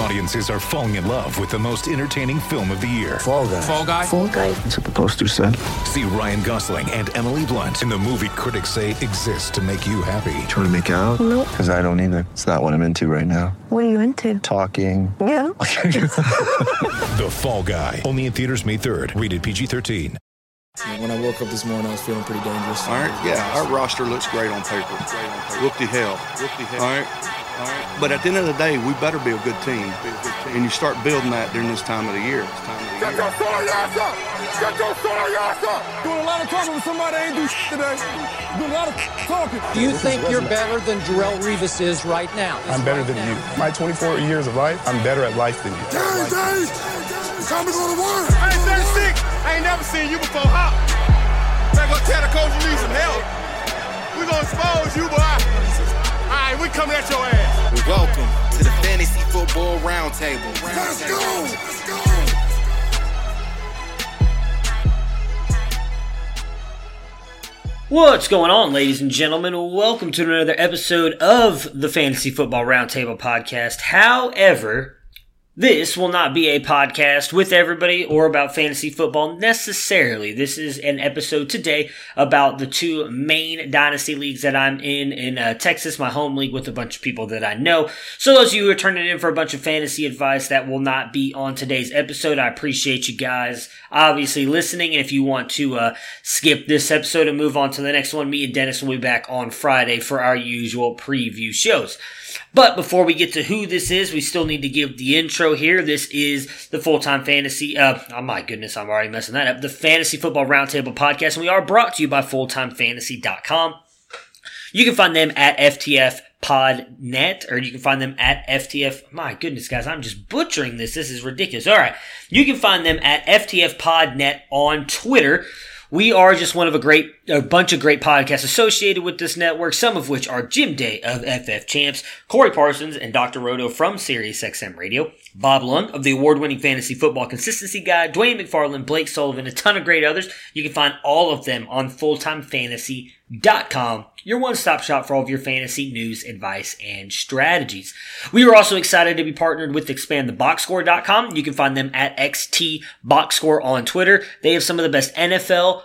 Audiences are falling in love with the most entertaining film of the year. Fall guy. Fall guy. Fall guy. That's what the poster said. See Ryan Gosling and Emily Blunt in the movie critics say exists to make you happy. Trying to make it out? Nope. Because I don't either. It's not what I'm into right now. What are you into? Talking. Yeah. The Fall Guy. Only in theaters May 3rd. Rated PG-13. When I woke up this morning, I was feeling pretty dangerous. All right, yeah, our roster looks great on paper. Whoop the hell. All right, all right. But at the end of the day, we better be a good team. And you start building that during this time of the year. Get your sorry ass up! Get your sorry ass up! Doing a lot of talking with somebody that ain't do shit today. Doing a lot of talking. Do you think you're better than Jarrell Revis is right now? I'm better than you. My 24 years of life, I'm better at life than you. Dave, Dave! Time to go to work! I ain't 36. I ain't never seen you before. Hop. Better go tell the coach you need some help. We gonna expose you, boy. All right, we coming at your ass. Welcome to the Fantasy Football Roundtable. Let's go! Let's go! What's going on, ladies and gentlemen? Welcome to another episode of the Fantasy Football Roundtable podcast. However, this will not be a podcast with everybody or about fantasy football necessarily. This is an episode today about the two main dynasty leagues that I'm in in uh, Texas, my home league with a bunch of people that I know. So those of you who are turning in for a bunch of fantasy advice that will not be on today's episode, I appreciate you guys obviously listening. And if you want to uh, skip this episode and move on to the next one, me and Dennis will be back on Friday for our usual preview shows. But before we get to who this is, we still need to give the intro here. This is the full time fantasy. Uh, oh my goodness, I'm already messing that up. The Fantasy Football Roundtable podcast, and we are brought to you by FullTimeFantasy.com. You can find them at FTF Podnet, or you can find them at FTF. My goodness, guys, I'm just butchering this. This is ridiculous. All right, you can find them at FTF Podnet on Twitter. We are just one of a great, a bunch of great podcasts associated with this network, some of which are Jim Day of FF Champs, Corey Parsons and Dr. Roto from SiriusXM Radio, Bob Lung of the award-winning Fantasy Football Consistency Guide, Dwain McFarland, Blake Sullivan, a ton of great others. You can find all of them on fulltimefantasy.com, your one-stop shop for all of your fantasy news, advice, and strategies. We are also excited to be partnered with expandtheboxscore.com. You can find them at XTBoxscore on Twitter. They have some of the best NFL,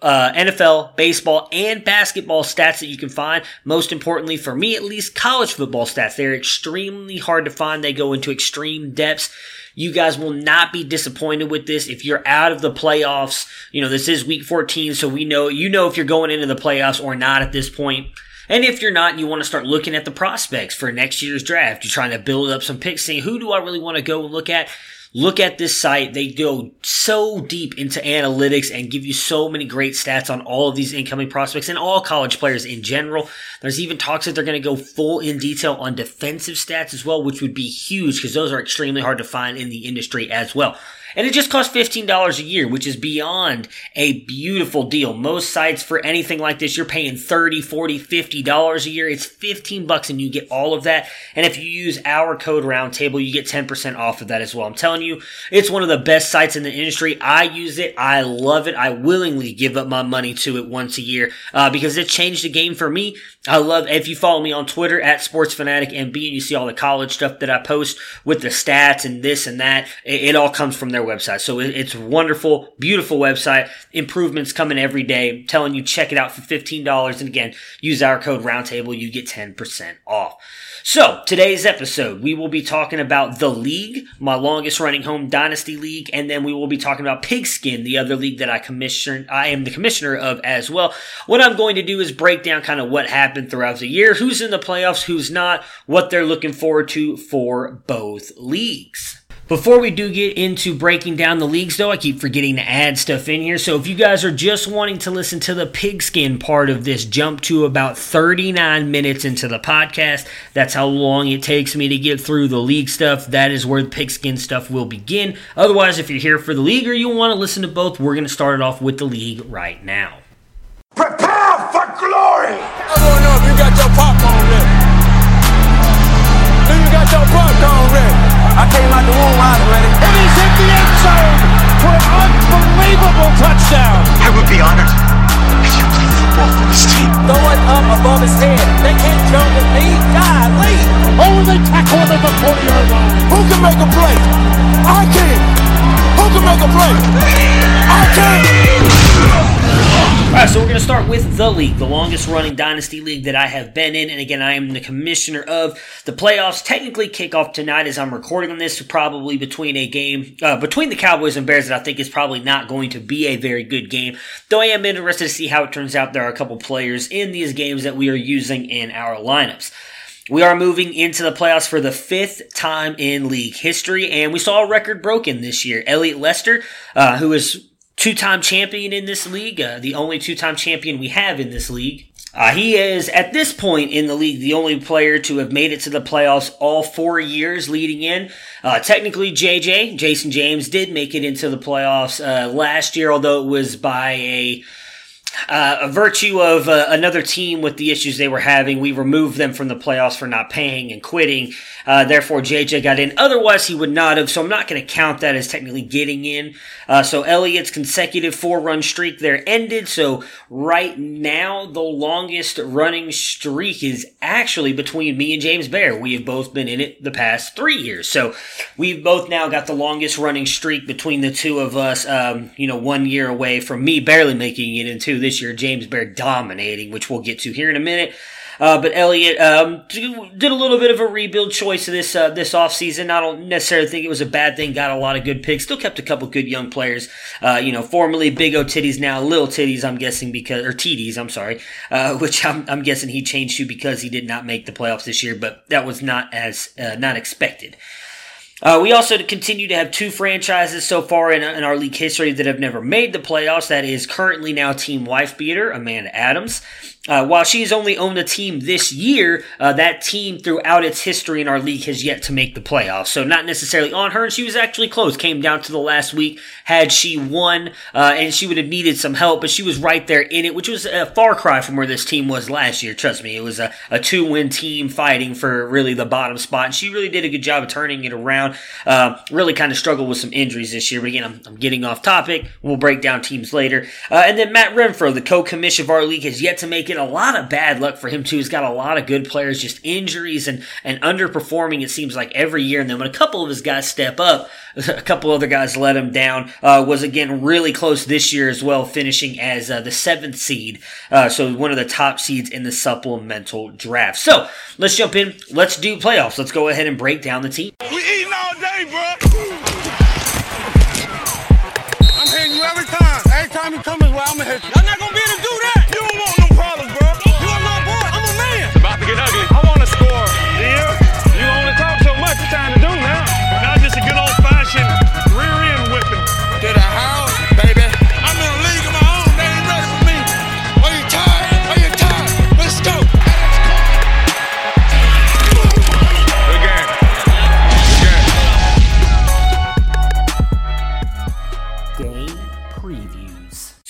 uh, NFL, baseball, and basketball stats that you can find. Most importantly, for me at least, college football stats. They're extremely hard to find. They go into extreme depths. You guys will not be disappointed with this. If you're out of the playoffs, you know, this is week 14, so we know, you know if you're going into the playoffs or not at this point. And if you're not, you want to start looking at the prospects for next year's draft. You're trying to build up some picks, saying, who do I really want to go and look at? Look at this site. They go so deep into analytics and give you so many great stats on all of these incoming prospects and all college players in general. There's even talks that they're going to go full in detail on defensive stats as well, which would be huge because those are extremely hard to find in the industry as well. And it just costs $15 a year, which is beyond a beautiful deal. Most sites for anything like this, you're paying $30, $40, $50 a year. It's 15 bucks and you get all of that. And if you use our code roundtable, you get 10% off of that as well. I'm telling you, it's one of the best sites in the industry. I use it. I love it. I willingly give up my money to it once a year, uh, because it changed the game for me. I love, if you follow me on Twitter at SportsFanaticMB and you see all the college stuff that I post with the stats and this and that, it, it all comes from their website. So it's wonderful, beautiful website. Improvements coming every day. I'm telling you, check it out for $15. And again, use our code roundtable. You get 10% off. So, today's episode, we will be talking about The League, my longest running home dynasty league, and then we will be talking about Pigskin, the other league that I commission, I am the commissioner of as well. What I'm going to do is break down kind of what happened throughout the year, who's in the playoffs, who's not, what they're looking forward to for both leagues. Before we do get into breaking down the leagues, though, I keep forgetting to add stuff in here. So if you guys are just wanting to listen to the pigskin part of this, jump to about 39 minutes into the podcast. That's how long it takes me to get through the league stuff. That is where the pigskin stuff will begin. Otherwise, if you're here for the league or you want to listen to both, we're going to start it off with the league right now. Prepare for glory! I want to know if you got your popcorn ready. Do you got your popcorn ready? I came out the womb, I was ready. And he's hit the end zone for an unbelievable touchdown. I would be honored if you played football for this team. Throw it up above his head. They can't jump with me. God, leave. Oh, they tackle him at the 40-yard line. Who can make a play? I can. Who can make a play? I can. All right, so we're going to start with the league, the longest running dynasty league that I have been in. And again, I am the commissioner of the playoffs. Technically, kick off tonight as I'm recording on this, probably between a game, uh, between the Cowboys and Bears that I think is probably not going to be a very good game. Though I am interested to see how it turns out. There are a couple players in these games that we are using in our lineups. We are moving into the playoffs for the fifth time in league history, and we saw a record broken this year. Elliot Lester, uh, who is two-time champion in this league, uh, the only two-time champion we have in this league. Uh, he is, at this point in the league, the only player to have made it to the playoffs all four years leading in. Uh, technically, JJ, Jason James, did make it into the playoffs uh, last year, although it was by a uh, a virtue of uh, another team with the issues they were having, we removed them from the playoffs for not paying and quitting. Uh, therefore, JJ got in. Otherwise, he would not have. So I'm not going to count that as technically getting in. Uh, so Elliott's consecutive four run streak there ended. So right now, the longest running streak is actually between me and James Bear. We have both been in it the past three years. So we've both now got the longest running streak between the two of us. Um, you know, one year away from me barely making it into this year. James Bear dominating, which we'll get to here in a minute. Uh, but Elliott um, did a little bit of a rebuild choice this uh, this offseason. I don't necessarily think it was a bad thing. Got a lot of good picks. Still kept a couple good young players. Uh, you know, formerly Big O Titties, now Little Titties. I'm guessing because or TDs. I'm sorry, uh, which I'm, I'm, guessing he changed to because he did not make the playoffs this year. But that was not as uh, not expected. Uh, we also continue to have two franchises so far in, in, our league history that have never made the playoffs. That is currently now Team Wife Beater, Amanda Adams, uh, while she's only owned a team this year, uh, that team throughout its history in our league has yet to make the playoffs. So not necessarily on her, and she was actually close. Came down to the last week. Had she won, uh, and she would have needed some help, but she was right there in it, which was a far cry from where this team was last year. Trust me, it was a, a two-win team fighting for really the bottom spot. And she really did a good job of turning it around. Uh, really kind of struggled with some injuries this year. But again, I'm, I'm getting off topic. We'll break down teams later. Uh, and then Matt Renfro, the co-commission of our league, has yet to make it a lot of bad luck for him too. He's got a lot of good players, just injuries and and underperforming. It seems like every year. And then when a couple of his guys step up, a couple other guys let him down. Uh, was again really close this year as well, finishing as uh, the seventh seed. Uh, so one of the top seeds in the supplemental draft. So let's jump in. Let's do playoffs. Let's go ahead and break down the team. We eating all day, bro. I'm hitting you every time. Every time you come is where I'm gonna hit you.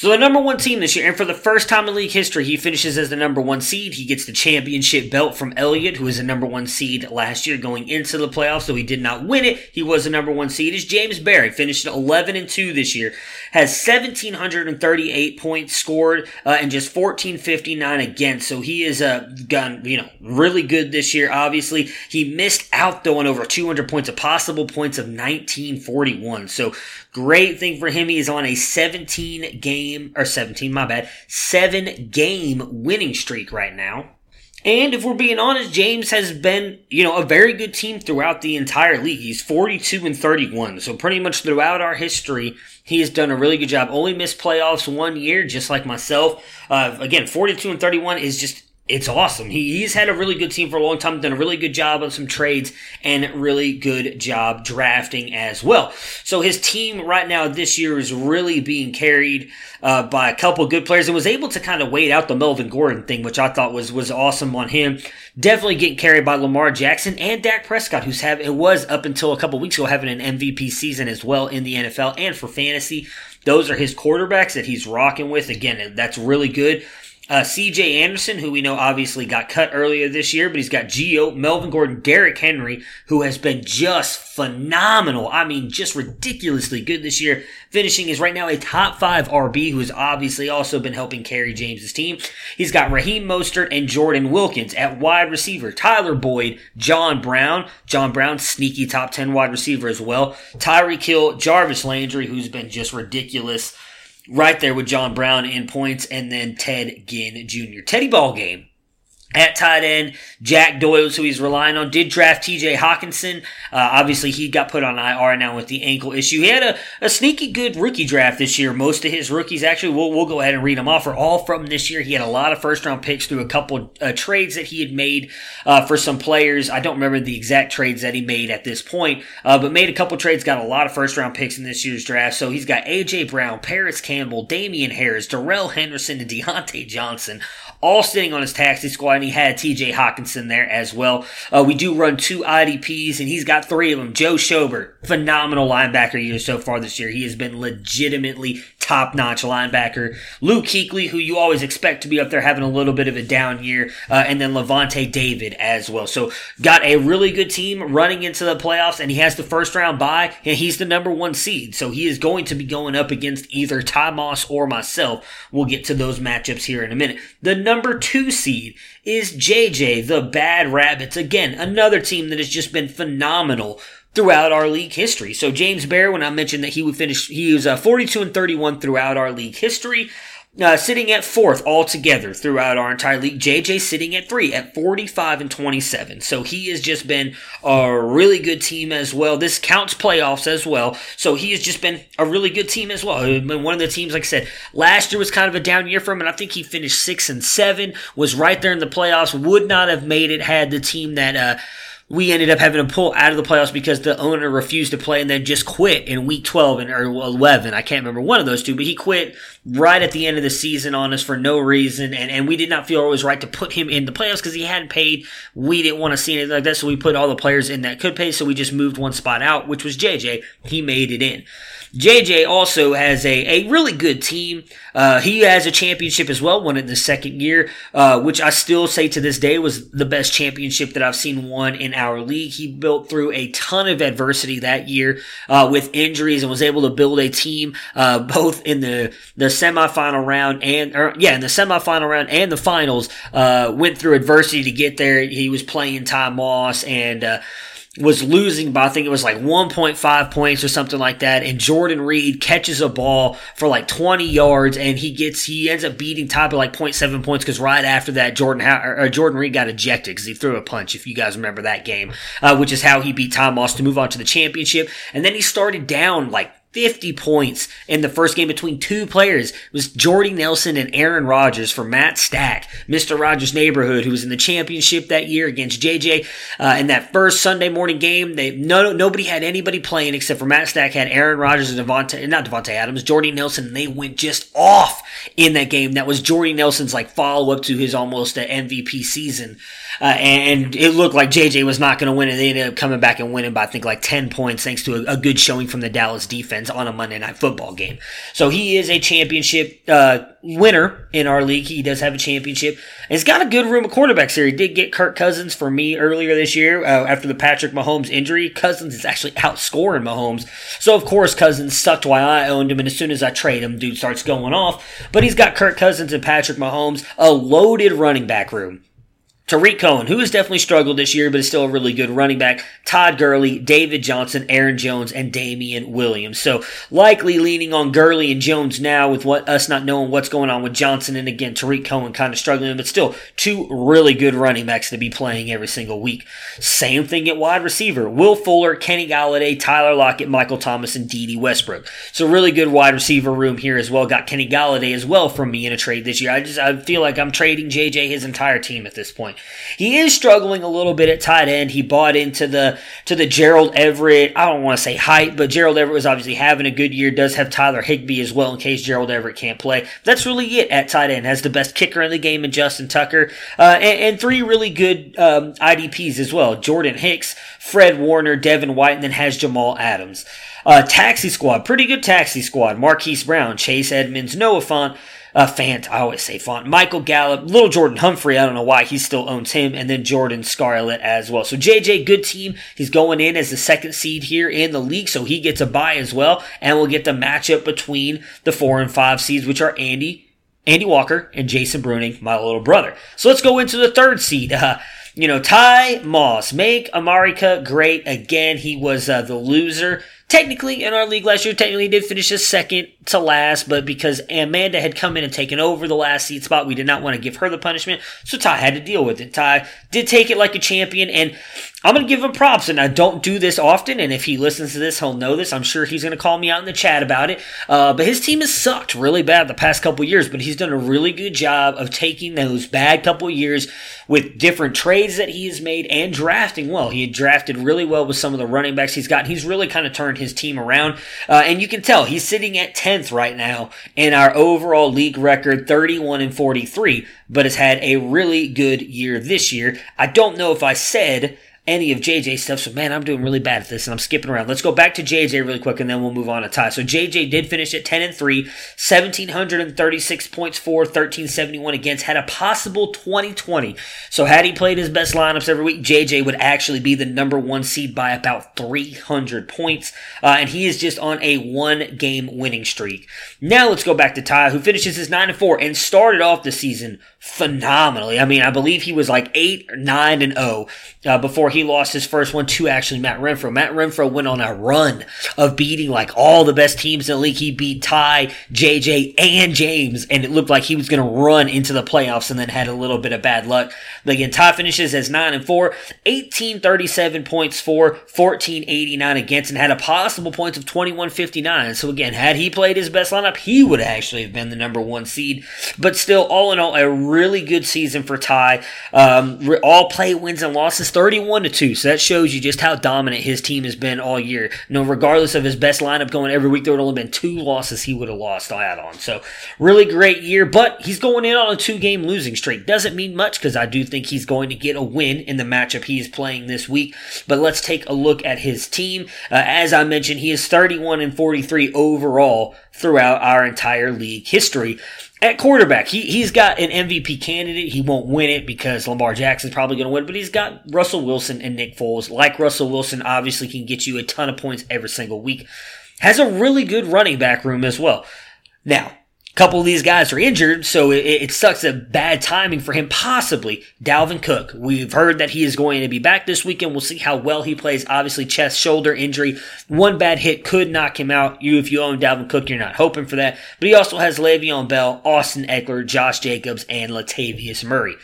The number one team this year, and for the first time in league history, he finishes as the number one seed. He gets the championship belt from Elliott, who was the number one seed last year going into the playoffs. So he did not win it. He was the number one seed. Is James Barry finished 11 and two this year, has 1738 points scored uh, and just 1459 against. So he is uh, gone, you know, really good this year. Obviously, he missed out though on over 200 points, of possible points of 1941. So great thing for him. He is on a 17 game or 17, my bad, seven game winning streak right now. And if we're being honest, James has been, you know, a very good team throughout the entire league. He's 42 and 31. So pretty much throughout our history, he has done a really good job. Only missed playoffs one year, just like myself. Uh, again, 42 and 31 is just it's awesome. He, he's had a really good team for a long time, done a really good job on some trades, and really good job drafting as well. So his team right now this year is really being carried uh, by a couple good players, and was able to kind of wait out the Melvin Gordon thing, which I thought was was awesome on him. Definitely getting carried by Lamar Jackson and Dak Prescott, who's have it was up until a couple weeks ago having an MVP season as well in the NFL and for fantasy. Those are his quarterbacks that he's rocking with. Again, that's really good. Uh, CJ Anderson, who we know obviously got cut earlier this year, but he's got Gio, Melvin Gordon, Derrick Henry, who has been just phenomenal. I mean, just ridiculously good this year. Finishing is right now a top five RB, who has obviously also been helping carry James's team. He's got Raheem Mostert and Jordan Wilkins at wide receiver. Tyler Boyd, John Brown. John Brown, sneaky top 10 wide receiver as well. Tyreek Hill, Jarvis Landry, who's been just ridiculous right there with John Brown in points, and then Ted Ginn Jr. Teddy Ball game at tight end, Jack Doyle's who he's relying on. Did draft TJ Hockenson. Uh, obviously, he got put on IR now with the ankle issue. He had a, a sneaky good rookie draft this year. Most of his rookies, actually, we'll, we'll go ahead and read them off, are all from this year. He had a lot of first round picks through a couple uh, trades that he had made uh, for some players. I don't remember the exact trades that he made at this point, uh, but made a couple trades, got a lot of first round picks in this year's draft. So he's got AJ Brown, Parris Campbell, Damien Harris, Darrell Henderson, and Diontae Johnson all sitting on his taxi squad, and he had TJ Hockenson there as well. Uh, we do run two IDPs, and he's got three of them. Joe Schobert, phenomenal linebacker year so far this year. He has been legitimately top notch linebacker. Luke Kuechly, who you always expect to be up there having a little bit of a down year, uh, and then Lavonte David as well. So got a really good team running into the playoffs, and he has the first round bye, and he's the number one seed. So he is going to be going up against either Ty Moss or myself. We'll get to those matchups here in a minute. The number two seed is JJ, the Bad Rabbits. Again, another team that has just been phenomenal throughout our league history. So James Bear, when I mentioned that he would finish, he was uh, 42 and 31 throughout our league history. Uh, sitting at fourth altogether throughout our entire league. JJ sitting at three at 45 and 27. So he has just been a really good team as well. This counts playoffs as well. So he has just been a really good team as well. One of the teams, like I said, last year was kind of a down year for him, and I think he finished six and seven, was right there in the playoffs, would not have made it had the team that, uh, we ended up having to pull out of the playoffs because the owner refused to play and then just quit in week 12 and, or 11. I can't remember one of those two, but he quit right at the end of the season on us for no reason. And, and we did not feel it was right to put him in the playoffs because he hadn't paid. We didn't want to see anything like that. So we put all the players in that could pay. So we just moved one spot out, which was JJ. He made it in. JJ also has a, a really good team. Uh, he has a championship as well, won in the second year, uh, which I still say to this day was the best championship that I've seen won in our league. He built through a ton of adversity that year uh, with injuries and was able to build a team uh, both in the the semifinal round and or, yeah, in the semifinal round and the finals. Uh, went through adversity to get there. He was playing Ty Moss and uh, was losing by I think it was like 1.5 points or something like that. And Jordan Reed catches a ball for like 20 yards and he gets he ends up beating Ty by like 0.7 points because right after that Jordan or Jordan Reed got ejected because he threw a punch. If you guys remember that game, uh, which is how he beat Ty Moss to move on to the championship. And then he started down like 50 points in the first game between two players. It was Jordy Nelson and Aaron Rodgers for Matt Stack, Mr. Rogers' neighborhood, who was in the championship that year against JJ. Uh, in that first Sunday morning game, they no nobody had anybody playing except for Matt Stack had Aaron Rodgers and Davante, not Davante Adams, Jordy Nelson, they went just off in that game. That was Jordy Nelson's like follow up to his almost uh, MVP season. Uh, and it looked like JJ was not going to win, and they ended up coming back and winning by I think like 10 points thanks to a, a good showing from the Dallas defense on a Monday night football game. So he is a championship uh, winner in our league. He does have a championship. He's got a good room of quarterbacks here. He did get Kirk Cousins for me earlier this year uh, after the Patrick Mahomes injury. Cousins is actually outscoring Mahomes. So of course Cousins sucked while I owned him, and as soon as I trade him, dude starts going off. But he's got Kirk Cousins and Patrick Mahomes, a loaded running back room. Tarik Cohen, who has definitely struggled this year, but is still a really good running back. Todd Gurley, David Johnson, Aaron Jones, and Damien Williams. So likely leaning on Gurley and Jones now with what us not knowing what's going on with Johnson. And again, Tarik Cohen kind of struggling, but still two really good running backs to be playing every single week. Same thing at wide receiver. Will Fuller, Kenny Golladay, Tyler Lockett, Michael Thomas, and Dede Westbrook. So really good wide receiver room here as well. Got Kenny Golladay as well from me in a trade this year. I just, I feel like I'm trading JJ his entire team at this point. He is struggling a little bit at tight end. He bought into the to the Gerald Everett. I don't want to say hype, but Gerald Everett was obviously having a good year. Does have Tyler Higbee as well in case Gerald Everett can't play. That's really it at tight end. Has the best kicker in the game in Justin Tucker, uh, and, and, three really good um, IDPs as well: Jordan Hicks, Fred Warner, Devin White, and then has Jamal Adams. Uh, taxi squad, pretty good taxi squad. Marquise Brown, Chase Edmonds, Noah Fant uh, Fant, I always say Font, Michael Gallup, little Jordan Humphrey, I don't know why he still owns him, and then Jordan Scarlett as well. So JJ, good team. He's going in as the second seed here in the league, so he gets a bye as well, and we'll get the matchup between the four and five seeds, which are Andy, Andy Walker, and Jason Bruning, my little brother. So let's go into the third seed. Uh, you know, Ty Moss, make America great again. He was uh, the loser technically in our league last year, technically did finish as second to last, but because Amanda had come in and taken over the last seat spot, we did not want to give her the punishment. So Ty had to deal with it. Ty did take it like a champion, and I'm going to give him props. And I don't do this often, and if he listens to this, he'll know this. I'm sure he's going to call me out in the chat about it. Uh, but his team has sucked really bad the past couple years, but he's done a really good job of taking those bad couple years with different trades that he has made and drafting well. He had drafted really well with some of the running backs he's got. He's really kind of turned his team around. Uh, and you can tell he's sitting at 10th right now in our overall league record, 31 and 43, but has had a really good year this year. I don't know if I said any of JJ stuff. So man, I'm doing really bad at this and I'm skipping around. Let's go back to JJ really quick and then we'll move on to Ty. So JJ did finish at 10 and 3, 1736 points for, 1371 against, had a possible 2020. So had he played his best lineups every week, JJ would actually be the number one seed by about 300 points. Uh, and he is just on a one game winning streak. Now let's go back to Ty, who finishes his 9 and 4 and started off the season phenomenally. I mean, I believe he was like 8, 9 and 0 uh, before he he lost his first one to actually Matt Renfro. Matt Renfro went on a run of beating like all the best teams in the league. He beat Ty, JJ, and James, and it looked like he was going to run into the playoffs and then had a little bit of bad luck. Again, Ty finishes as 9 and 4, 1837 points for, 1489 against, and had a possible points of 2159. So again, had he played his best lineup, he would actually have been the number one seed. But still, all in all, a really good season for Ty. Um, all play wins and losses, 31 to two. So that shows you just how dominant his team has been all year. You know, regardless of his best lineup going every week, there would only been two losses he would have lost out on. So really great year, but he's going in on a two game losing streak. Doesn't mean much because I do think he's going to get a win in the matchup he's playing this week. But let's take a look at his team. Uh, as I mentioned, he is 31 and 43 overall throughout our entire league history. At quarterback, he, he's got an MVP candidate. He won't win it because Lamar Jackson's probably going to win, but he's got Russell Wilson and Nick Foles. Like Russell Wilson, obviously can get you a ton of points every single week. Has a really good running back room as well. Now, couple of these guys are injured, so it, it sucks at bad timing for him. Possibly Dalvin Cook. We've heard that he is going to be back this weekend. We'll see how well he plays. Obviously, chest, shoulder injury. One bad hit could knock him out. You, if you own Dalvin Cook, you're not hoping for that. But he also has Le'Veon Bell, Austin Ekeler, Josh Jacobs, and Latavius Murray.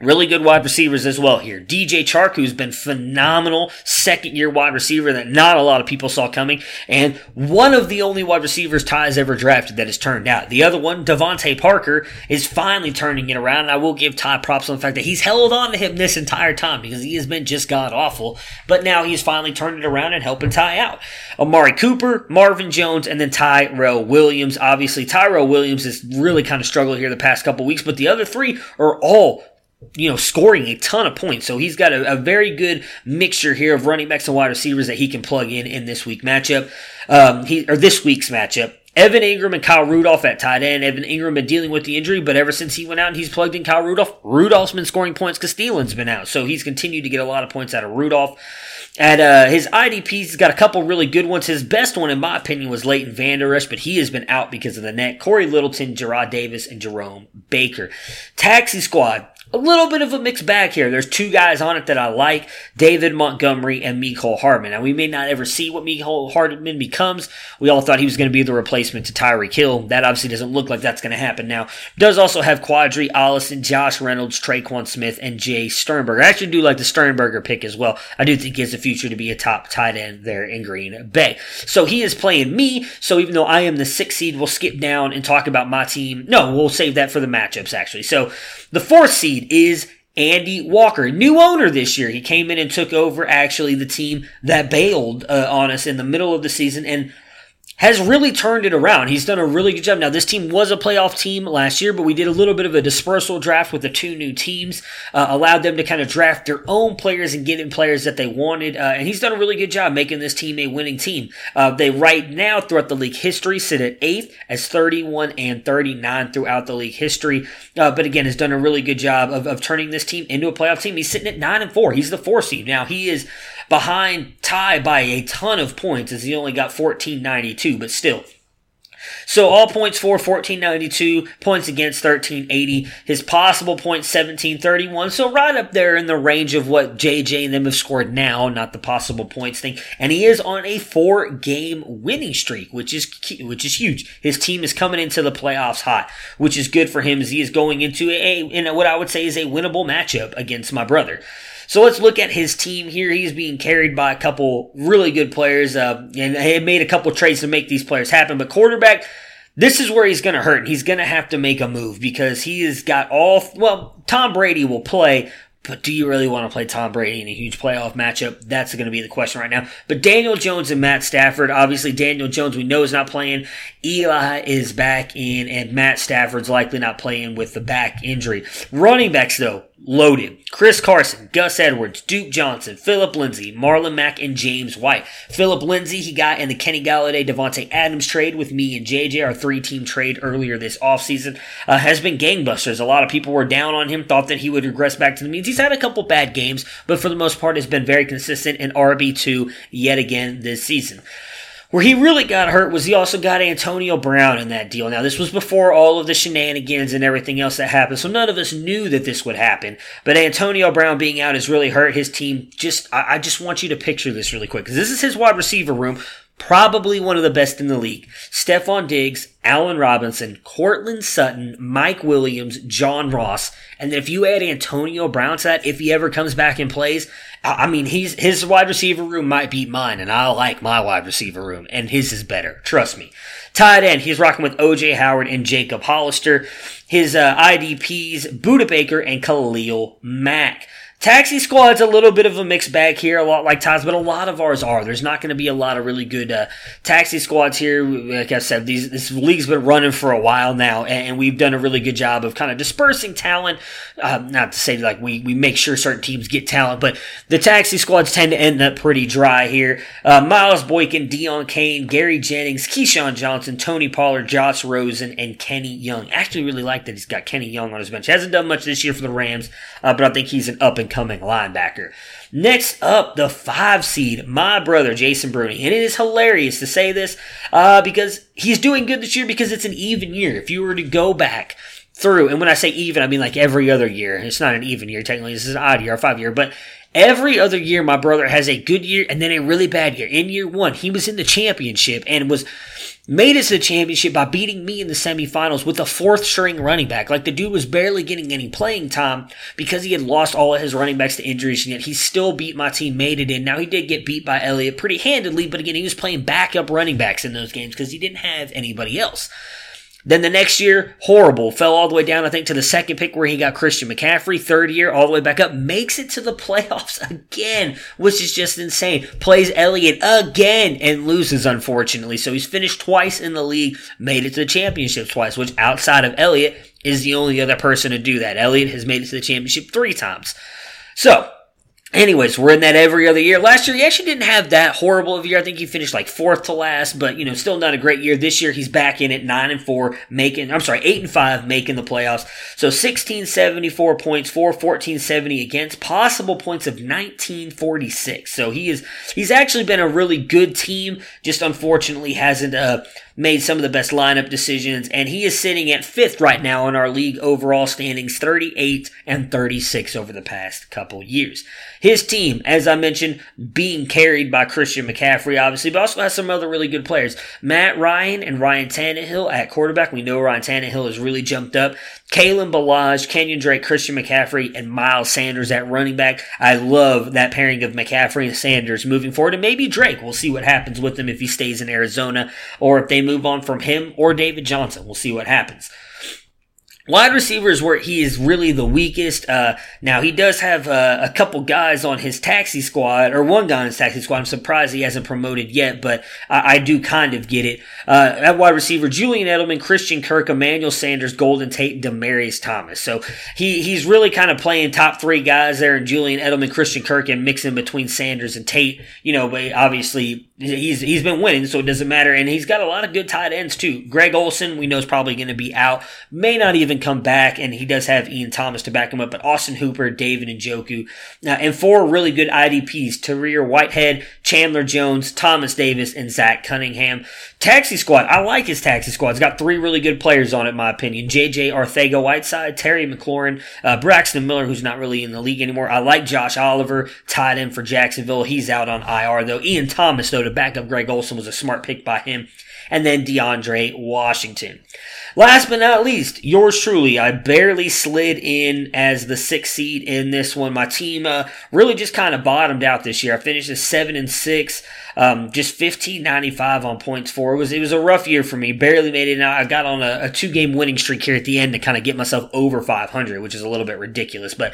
Really good wide receivers as well here. DJ Chark, who's been phenomenal second year wide receiver that not a lot of people saw coming, and one of the only wide receivers Ty's ever drafted that has turned out. The other one, DeVante Parker, is finally turning it around, and I will give Ty props on the fact that he's held on to him this entire time because he has been just god awful, but now he's finally turned it around and helping Ty out. Amari Cooper, Marvin Jones, and then Tyrell Williams. Obviously, Tyrell Williams has really kind of struggled here the past couple weeks, but the other three are all you know, scoring a ton of points. So he's got a, a, very good mixture here of running backs and wide receivers that he can plug in in this week matchup. Um, he or this week's matchup. Evan Engram and Kyle Rudolph at tight end. Evan Engram been dealing with the injury, but ever since he went out he's plugged in Kyle Rudolph, Rudolph's been scoring points because Thielen's been out. So he's continued to get a lot of points out of Rudolph. At uh, his IDPs, he's got a couple really good ones. His best one, in my opinion, was Leighton Vander Esch, but he has been out because of the neck. Cory Littleton, Jarrad Davis, and Jerome Baker. Taxi Squad, a little bit of a mixed bag here. There's two guys on it that I like, David Montgomery and Mecole Hardman. Now, we may not ever see what Mecole Hardman becomes. We all thought he was going to be the replacement to Tyreek Hill. That obviously doesn't look like that's going to happen now. Does also have Quadri, Allison, Josh Reynolds, Tre'Quan Smith, and Jace Sternberger. I actually do like the Sternberger pick as well. I do think he has the future to be a top tight end there in Green Bay. So he is playing me. So even though I am the sixth seed, we'll skip down and talk about my team. No, we'll save that for the matchups actually. So the fourth seed is Andy Walker, new owner this year. He came in and took over actually the team that bailed uh, on us in the middle of the season and has really turned it around. He's done a really good job. Now, this team was a playoff team last year, but we did a little bit of a dispersal draft with the two new teams, uh, allowed them to kind of draft their own players and get in players that they wanted. Uh, and he's done a really good job making this team a winning team. Uh, they right now, throughout the league history, sit at eighth as 31 and 39 throughout the league history. Uh, but again, has done a really good job of, of turning this team into a playoff team. He's sitting at nine and four. He's the four seed. Now, he is behind Ty by a ton of points as he only got 1492, but still. So all points for 1492, points against 1380, his possible points 1731. So right up there in the range of what JJ and them have scored now, not the possible points thing. And he is on a four game winning streak, which is which is huge. His team is coming into the playoffs hot, which is good for him as he is going into a, in what I would say is a winnable matchup against my brother. So let's look at his team here. He's being carried by a couple really good players, uh, and he made a couple trades to make these players happen. But quarterback, this is where he's going to hurt. He's going to have to make a move because he has got all. Well, Tom Brady will play, but do you really want to play Tom Brady in a huge playoff matchup? That's going to be the question right now. But Daniel Jones and Matt Stafford, obviously Daniel Jones we know is not playing. Eli is back in, and Matt Stafford's likely not playing with the back injury. Running backs though, loaded. Chris Carson, Gus Edwards, Duke Johnson, Philip Lindsay, Marlon Mack, and James White. Philip Lindsay, he got in the Kenny Golladay, Davante Adams trade with me and JJ, our three-team trade earlier this offseason, uh, has been gangbusters. A lot of people were down on him, thought that he would regress back to the means. He's had a couple bad games, but for the most part has been very consistent in RB2 yet again this season. Where he really got hurt was he also got Antonio Brown in that deal. Now, this was before all of the shenanigans and everything else that happened, so none of us knew that this would happen. But Antonio Brown being out has really hurt his team. Just, I, I just want you to picture this really quick, because this is his wide receiver room probably one of the best in the league. Stefon Diggs, Allen Robinson, Courtland Sutton, Mike Williams, John Ross, and then if you add Antonio Brown to that, if he ever comes back and plays, I mean, he's his wide receiver room might beat mine, and I like my wide receiver room, and his is better. Trust me. Tight end, he's rocking with OJ Howard and Jacob Hollister. His uh, IDPs, Budda Baker and Khalil Mack. Taxi Squad's a little bit of a mixed bag here, a lot like Todd's, but a lot of ours are. There's not going to be a lot of really good uh, Taxi Squads here. Like I said, these, this league's been running for a while now, and, we've done a really good job of kind of dispersing talent. Uh, not to say like we, we make sure certain teams get talent, but the Taxi Squads tend to end up pretty dry here. Uh, Miles Boykin, Deon Cain, Gary Jennings, KeeSean Johnson, Tony Pollard, Josh Rosen, and Kenny Young. Actually, really like that he's got Kenny Young on his bench. He hasn't done much this year for the Rams, uh, but I think he's an up and coming linebacker. Next up, the five seed, my brother Jason Bruni. And it is hilarious to say this uh, because he's doing good this year because it's an even year. If you were to go back through, and when I say even, I mean like every other year. It's not an even year, technically. This is an odd year, a five year. But Every other year, my brother has a good year and then a really bad year. In year one, he was in the championship and was made it to the championship by beating me in the semifinals with a fourth string running back. Like the dude was barely getting any playing time because he had lost all of his running backs to injuries, and yet he still beat my team, made it in. Now he did get beat by Elliott pretty handedly, but again, he was playing backup running backs in those games because he didn't have anybody else. Then the next year, horrible. Fell all the way down, I think, to the second pick where he got Christian McCaffrey. Third year, all the way back up. Makes it to the playoffs again, which is just insane. Plays Elliott again and loses, unfortunately. So he's finished twice in the league, made it to the championship twice, which outside of Elliott is the only other person to do that. Elliott has made it to the championship three times. So, Anyways, we're in that every other year. Last year, he actually didn't have that horrible of a year. I think he finished like fourth to last, but you know, still not a great year. This year, he's back in it, nine and four, making, I'm sorry, eight and five, making the playoffs. So 1674 points for, 1470 against, possible points of 1946. So he is, he's actually been a really good team, just unfortunately hasn't, uh, made some of the best lineup decisions, and he is sitting at fifth right now in our league overall standings, 38 and 36 over the past couple years. His team, as I mentioned, being carried by Christian McCaffrey, obviously, but also has some other really good players. Matt Ryan and Ryan Tannehill at quarterback. We know Ryan Tannehill has really jumped up. Kalen Ballage, Kenyon Drake, Christian McCaffrey, and Miles Sanders at running back. I love that pairing of McCaffrey and Sanders moving forward, and maybe Drake. We'll see what happens with him if he stays in Arizona, or if they move on from him or David Johnson. We'll see what happens. Wide receivers where he is really the weakest. Uh, now he does have uh, a couple guys on his taxi squad, or one guy on his taxi squad. I'm surprised he hasn't promoted yet, but I, I do kind of get it. Uh, at wide receiver, Julian Edelman, Christian Kirk, Emmanuel Sanders, Golden Tate, Demaryius Thomas. So he he's really kind of playing top three guys there, and Julian Edelman, Christian Kirk, and mixing between Sanders and Tate. You know, but obviously he's he's been winning, so it doesn't matter. And he's got a lot of good tight ends too. Greg Olsen, we know is probably going to be out, may not even come back, and he does have Ian Thomas to back him up. But Austin Hooper, David Njoku, uh, and four really good IDPs: Tahir Whitehead, Chandler Jones, Thomas Davis, and Zach Cunningham. Taxi squad, I like his taxi squad. It's got three really good players on it, in my opinion. JJ Arcega-Whiteside, Terry McLaurin, uh, Braxton Miller, who's not really in the league anymore. I like Josh Oliver, tied in for Jacksonville. He's out on IR though. Ian Thomas, though, to back up Greg Olsen was a smart pick by him. And then DeAndre Washington. Last but not least, yours truly. I barely slid in as the sixth seed in this one. My team uh, really just kind of bottomed out this year. I finished at seven and six, um, just fifteen ninety five on points for. It was it was a rough year for me. Barely made it. I got on a, a two game winning streak here at the end to kind of get myself over five hundred, which is a little bit ridiculous, but.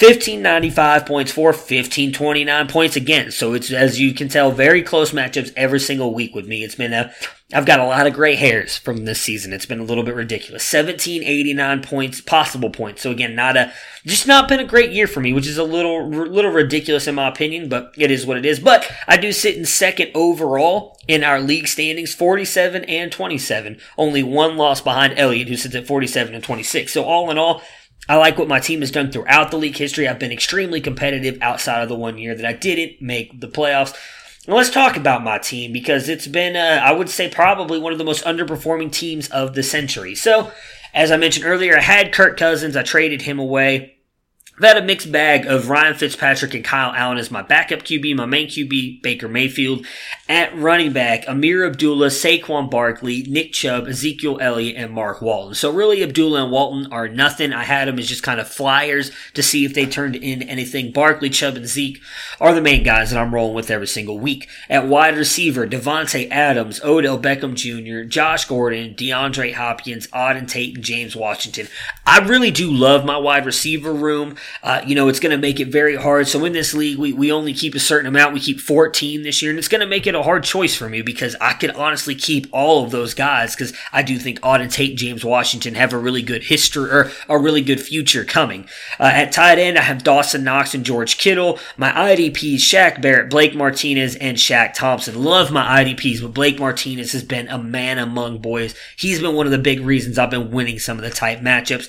1595 points for 1529 points again. So it's, as you can tell, very close matchups every single week with me. It's been a, I've got a lot of gray hairs from this season. It's been a little bit ridiculous. 1789 points, possible points. So again, not a, just not been a great year for me, which is a little, little ridiculous in my opinion, but it is what it is. But I do sit in second overall in our league standings, 47 and 27. Only one loss behind Elliott, who sits at 47 and 26. So all in all, I like what my team has done throughout the league history. I've been extremely competitive outside of the one year that I didn't make the playoffs. Let's talk about my team because it's been, uh, I would say, probably one of the most underperforming teams of the century. So, as I mentioned earlier, I had Kirk Cousins. I traded him away. I've had a mixed bag of Ryan Fitzpatrick and Kyle Allen as my backup QB, my main QB, Baker Mayfield. At running back, Ameer Abdullah, Saquon Barkley, Nick Chubb, Ezekiel Elliott, and Mark Walton. So really, Abdullah and Walton are nothing. I had them as just kind of flyers to see if they turned in anything. Barkley, Chubb, and Zeke are the main guys that I'm rolling with every single week. At wide receiver, Davante Adams, Odell Beckham Jr., Josh Gordon, DeAndre Hopkins, Auden Tate, and James Washington. I really do love my wide receiver room. Uh, you know, it's going to make it very hard. So in this league, we, we only keep a certain amount. We keep 14 this year, and it's going to make it a hard choice for me because I could honestly keep all of those guys because I do think Auden Tate, James Washington have a really good history or a really good future coming. Uh, at tight end, I have Dawson Knox and George Kittle. My IDPs, Shaq Barrett, Blake Martinez, and Shaq Thompson. Love my IDPs, but Blake Martinez has been a man among boys. He's been one of the big reasons I've been winning some of the tight matchups.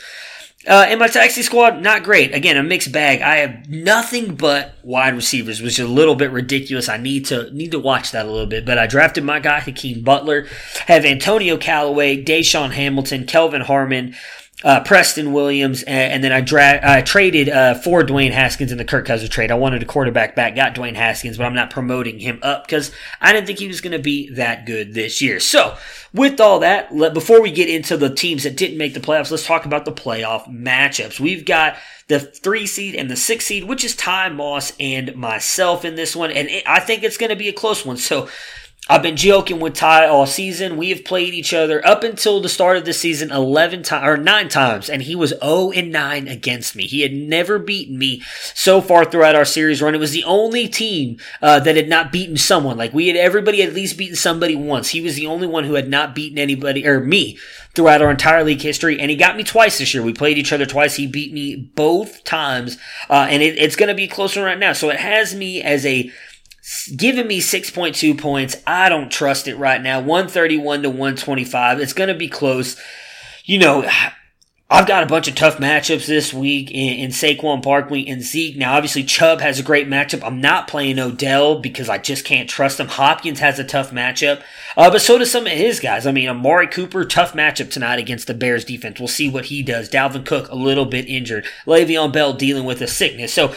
Uh, in my taxi squad, not great. Again, a mixed bag. I have nothing but wide receivers, which is a little bit ridiculous. I need to need to watch that a little bit. But I drafted my guy Hakeem Butler, have Antonio Callaway, DaeSean Hamilton, Kelvin Harmon, uh, Preston Williams, and, and then I, dra- I traded uh, for Dwayne Haskins in the Kirk Cousins trade. I wanted a quarterback back, got Dwayne Haskins, but I'm not promoting him up because I didn't think he was going to be that good this year. So, with all that, let, before we get into the teams that didn't make the playoffs, let's talk about the playoff matchups. We've got the three seed and the six seed, which is Ty Moss and myself in this one, and it, I think it's going to be a close one. So, I've been joking with Ty all season. We have played each other up until the start of the season 11 times or 9 times and he was 0 and 9 against me. He had never beaten me so far throughout our series run. It was the only team uh, that had not beaten someone. Like we had everybody at least beaten somebody once. He was the only one who had not beaten anybody or me throughout our entire league history and he got me twice this year. We played each other twice. He beat me both times uh, and it, it's going to be closer right now. So it has me as a giving me 6.2 points. I don't trust it right now. 131 to 125. It's going to be close. You know, I've got a bunch of tough matchups this week in, in Saquon Barkley and Zeke. Now, obviously, Chubb has a great matchup. I'm not playing Odell because I just can't trust him. Hopkins has a tough matchup, uh, but so do some of his guys. I mean, Amari Cooper, tough matchup tonight against the Bears defense. We'll see what he does. Dalvin Cook, a little bit injured. Le'Veon Bell dealing with a sickness. So,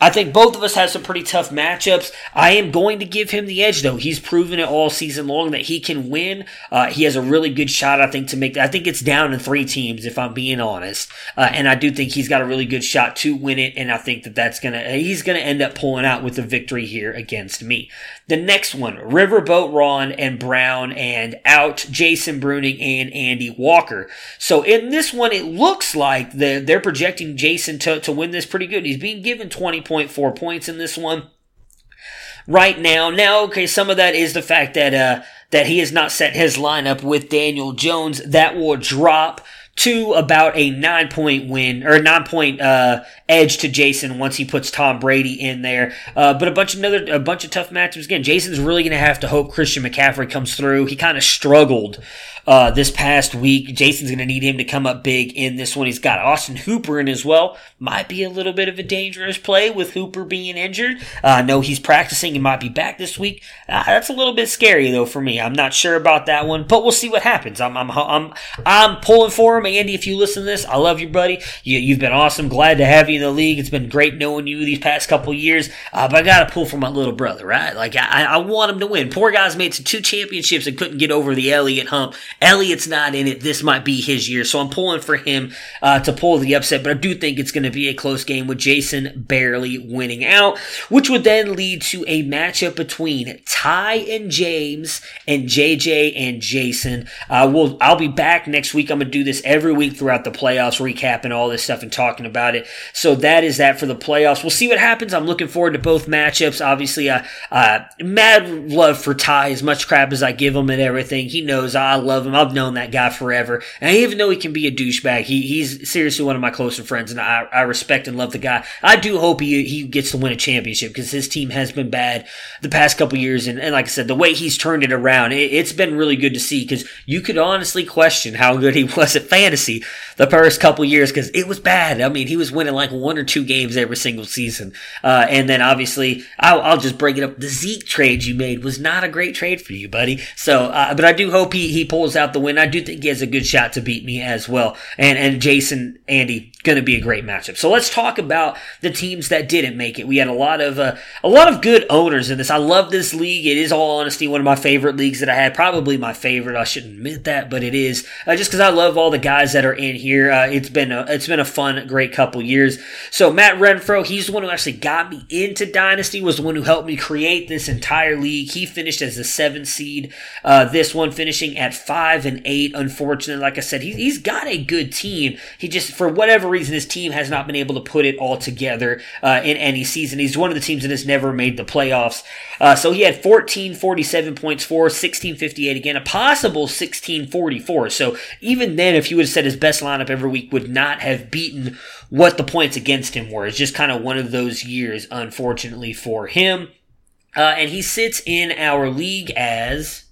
I think both of us have some pretty tough matchups. I am going to give him the edge, though. He's proven it all season long that he can win. Uh, he has a really good shot, I think, to make. I think it's down to three teams, if I'm being honest. Uh, and I do think he's got a really good shot to win it. And I think that that's gonna. He's gonna end up pulling out with a victory here against me. The next one, Riverboat Ron and Brown, and out Jason Bruning and Andy Walker. So in this one, it looks like the, they're projecting Jason to, to win this pretty good. He's being given 20.4 points in this one right now. Now, okay, some of that is the fact that uh, that he has not set his lineup with Daniel Jones. That will drop to about a nine point win or nine point uh, edge to Jason once he puts Tom Brady in there. Uh, but a bunch of another a bunch of tough matchups again. Jason's really going to have to hope Christian McCaffrey comes through. He kind of struggled uh, this past week. Jason's going to need him to come up big in this one. He's got Austin Hooper in as well. Might be a little bit of a dangerous play with Hooper being injured. I uh, know he's practicing. He might be back this week. Uh, that's a little bit scary though for me. I'm not sure about that one, but we'll see what happens. I'm I'm I'm, I'm pulling for him. Andy, if you listen to this, I love you, buddy. You, you've been awesome. Glad to have you in the league. It's been great knowing you these past couple years. Uh, but I got to pull for my little brother, right? Like I, I want him to win. Poor guy's made to two championships and couldn't get over the Elliott hump. Elliott's not in it. This might be his year. So I'm pulling for him uh, to pull the upset, but I do think it's going to be a close game with Jason barely winning out, which would then lead to a matchup between Ty and James and JJ and Jason. Uh, we'll, I'll be back next week. I'm going to do this every week throughout the playoffs, recapping all this stuff and talking about it. So that is that for the playoffs. We'll see what happens. I'm looking forward to both matchups. Obviously, uh, uh, mad love for Ty, as much crap as I give him and everything. He knows I love him. I've known that guy forever. And even though he can be a douchebag, he, he's seriously one of my closer friends, and I, I respect and love the guy. I do hope he, he gets to win a championship because his team has been bad the past couple years. And, and like I said, the way he's turned it around, it, it's been really good to see because you could honestly question how good he was at fantasy the first couple years because it was bad. I mean, he was winning like one or two games every single season. Uh, and then obviously, I'll, I'll, just bring it up. The Zeke trade you made was not a great trade for you, buddy. So, uh, but I do hope he, he pulls out the win. I do think he has a good shot to beat me as well. And, and Jason, Andy, to be a great matchup. So let's talk about the teams that didn't make it. We had a lot of, uh, a lot of good owners in this. I love this league. It is all honesty one of my favorite leagues that I had. Probably my favorite. I shouldn't admit that, but it is uh, just because I love all the guys that are in here. Uh, it's been a, it's been a fun, great couple years. So Matt Renfro, he's the one who actually got me into Dynasty. Was the one who helped me create this entire league. He finished as the seventh seed. Uh, this one finishing at five and eight. Unfortunately, like I said, he, he's got a good team. He just for whatever reason his team has not been able to put it all together uh, in any season. He's one of the teams that has never made the playoffs. Uh, so he had 1447 points for 1658 again, a possible 1644. So even then, if he would have set his best lineup every week, would not have beaten what the points against him were. It's just kind of one of those years, unfortunately for him. Uh, and he sits in our league as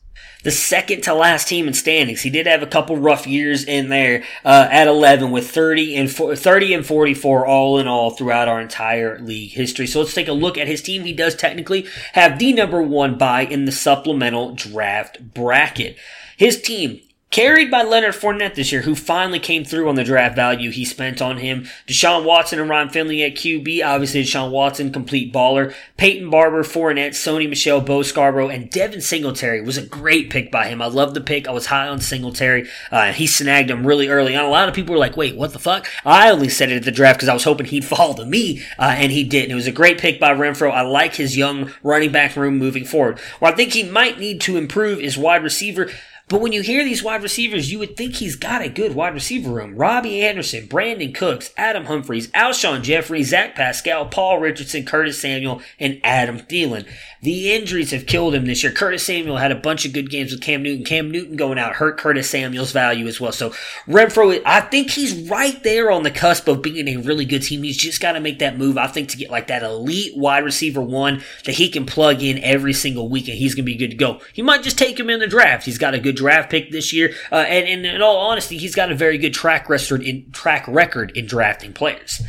the second to last team in standings. He did have a couple rough years in there uh, at 11 with 30 and 30 and 44 all in all throughout our entire league history. So let's take a look at his team. He does technically have the number one buy in the supplemental draft bracket. His team Carried by Leonard Fournette this year, who finally came through on the draft value he spent on him. Deshaun Watson and Ryan Finley at QB. Obviously, Deshaun Watson, complete baller. Peyton Barber, Fournette, Sony Michel, Bo Scarborough, and Devin Singletary was a great pick by him. I love the pick. I was high on Singletary. Uh, he snagged him really early on. A lot of people were like, wait, what the fuck? I only said it at the draft because I was hoping he'd fall to me, uh, and he didn't. It was a great pick by Renfro. I like his young running back room moving forward. Where I think he might need to improve is wide receiver. But when you hear these wide receivers, you would think he's got a good wide receiver room. Robbie Anderson, Brandin Cooks, Adam Humphries, Alshon Jeffery, Zach Pascal, Paul Richardson, Curtis Samuel, and Adam Thielen. The injuries have killed him this year. Curtis Samuel had a bunch of good games with Cam Newton. Cam Newton going out hurt Curtis Samuel's value as well. So Renfro, I think he's right there on the cusp of being a really good team. He's just got to make that move. I think to get like that elite wide receiver one that he can plug in every single week and he's going to be good to go. He might just take him in the draft. He's got a good draft pick this year. Uh, and, and in all honesty, he's got a very good track record in track record in drafting players.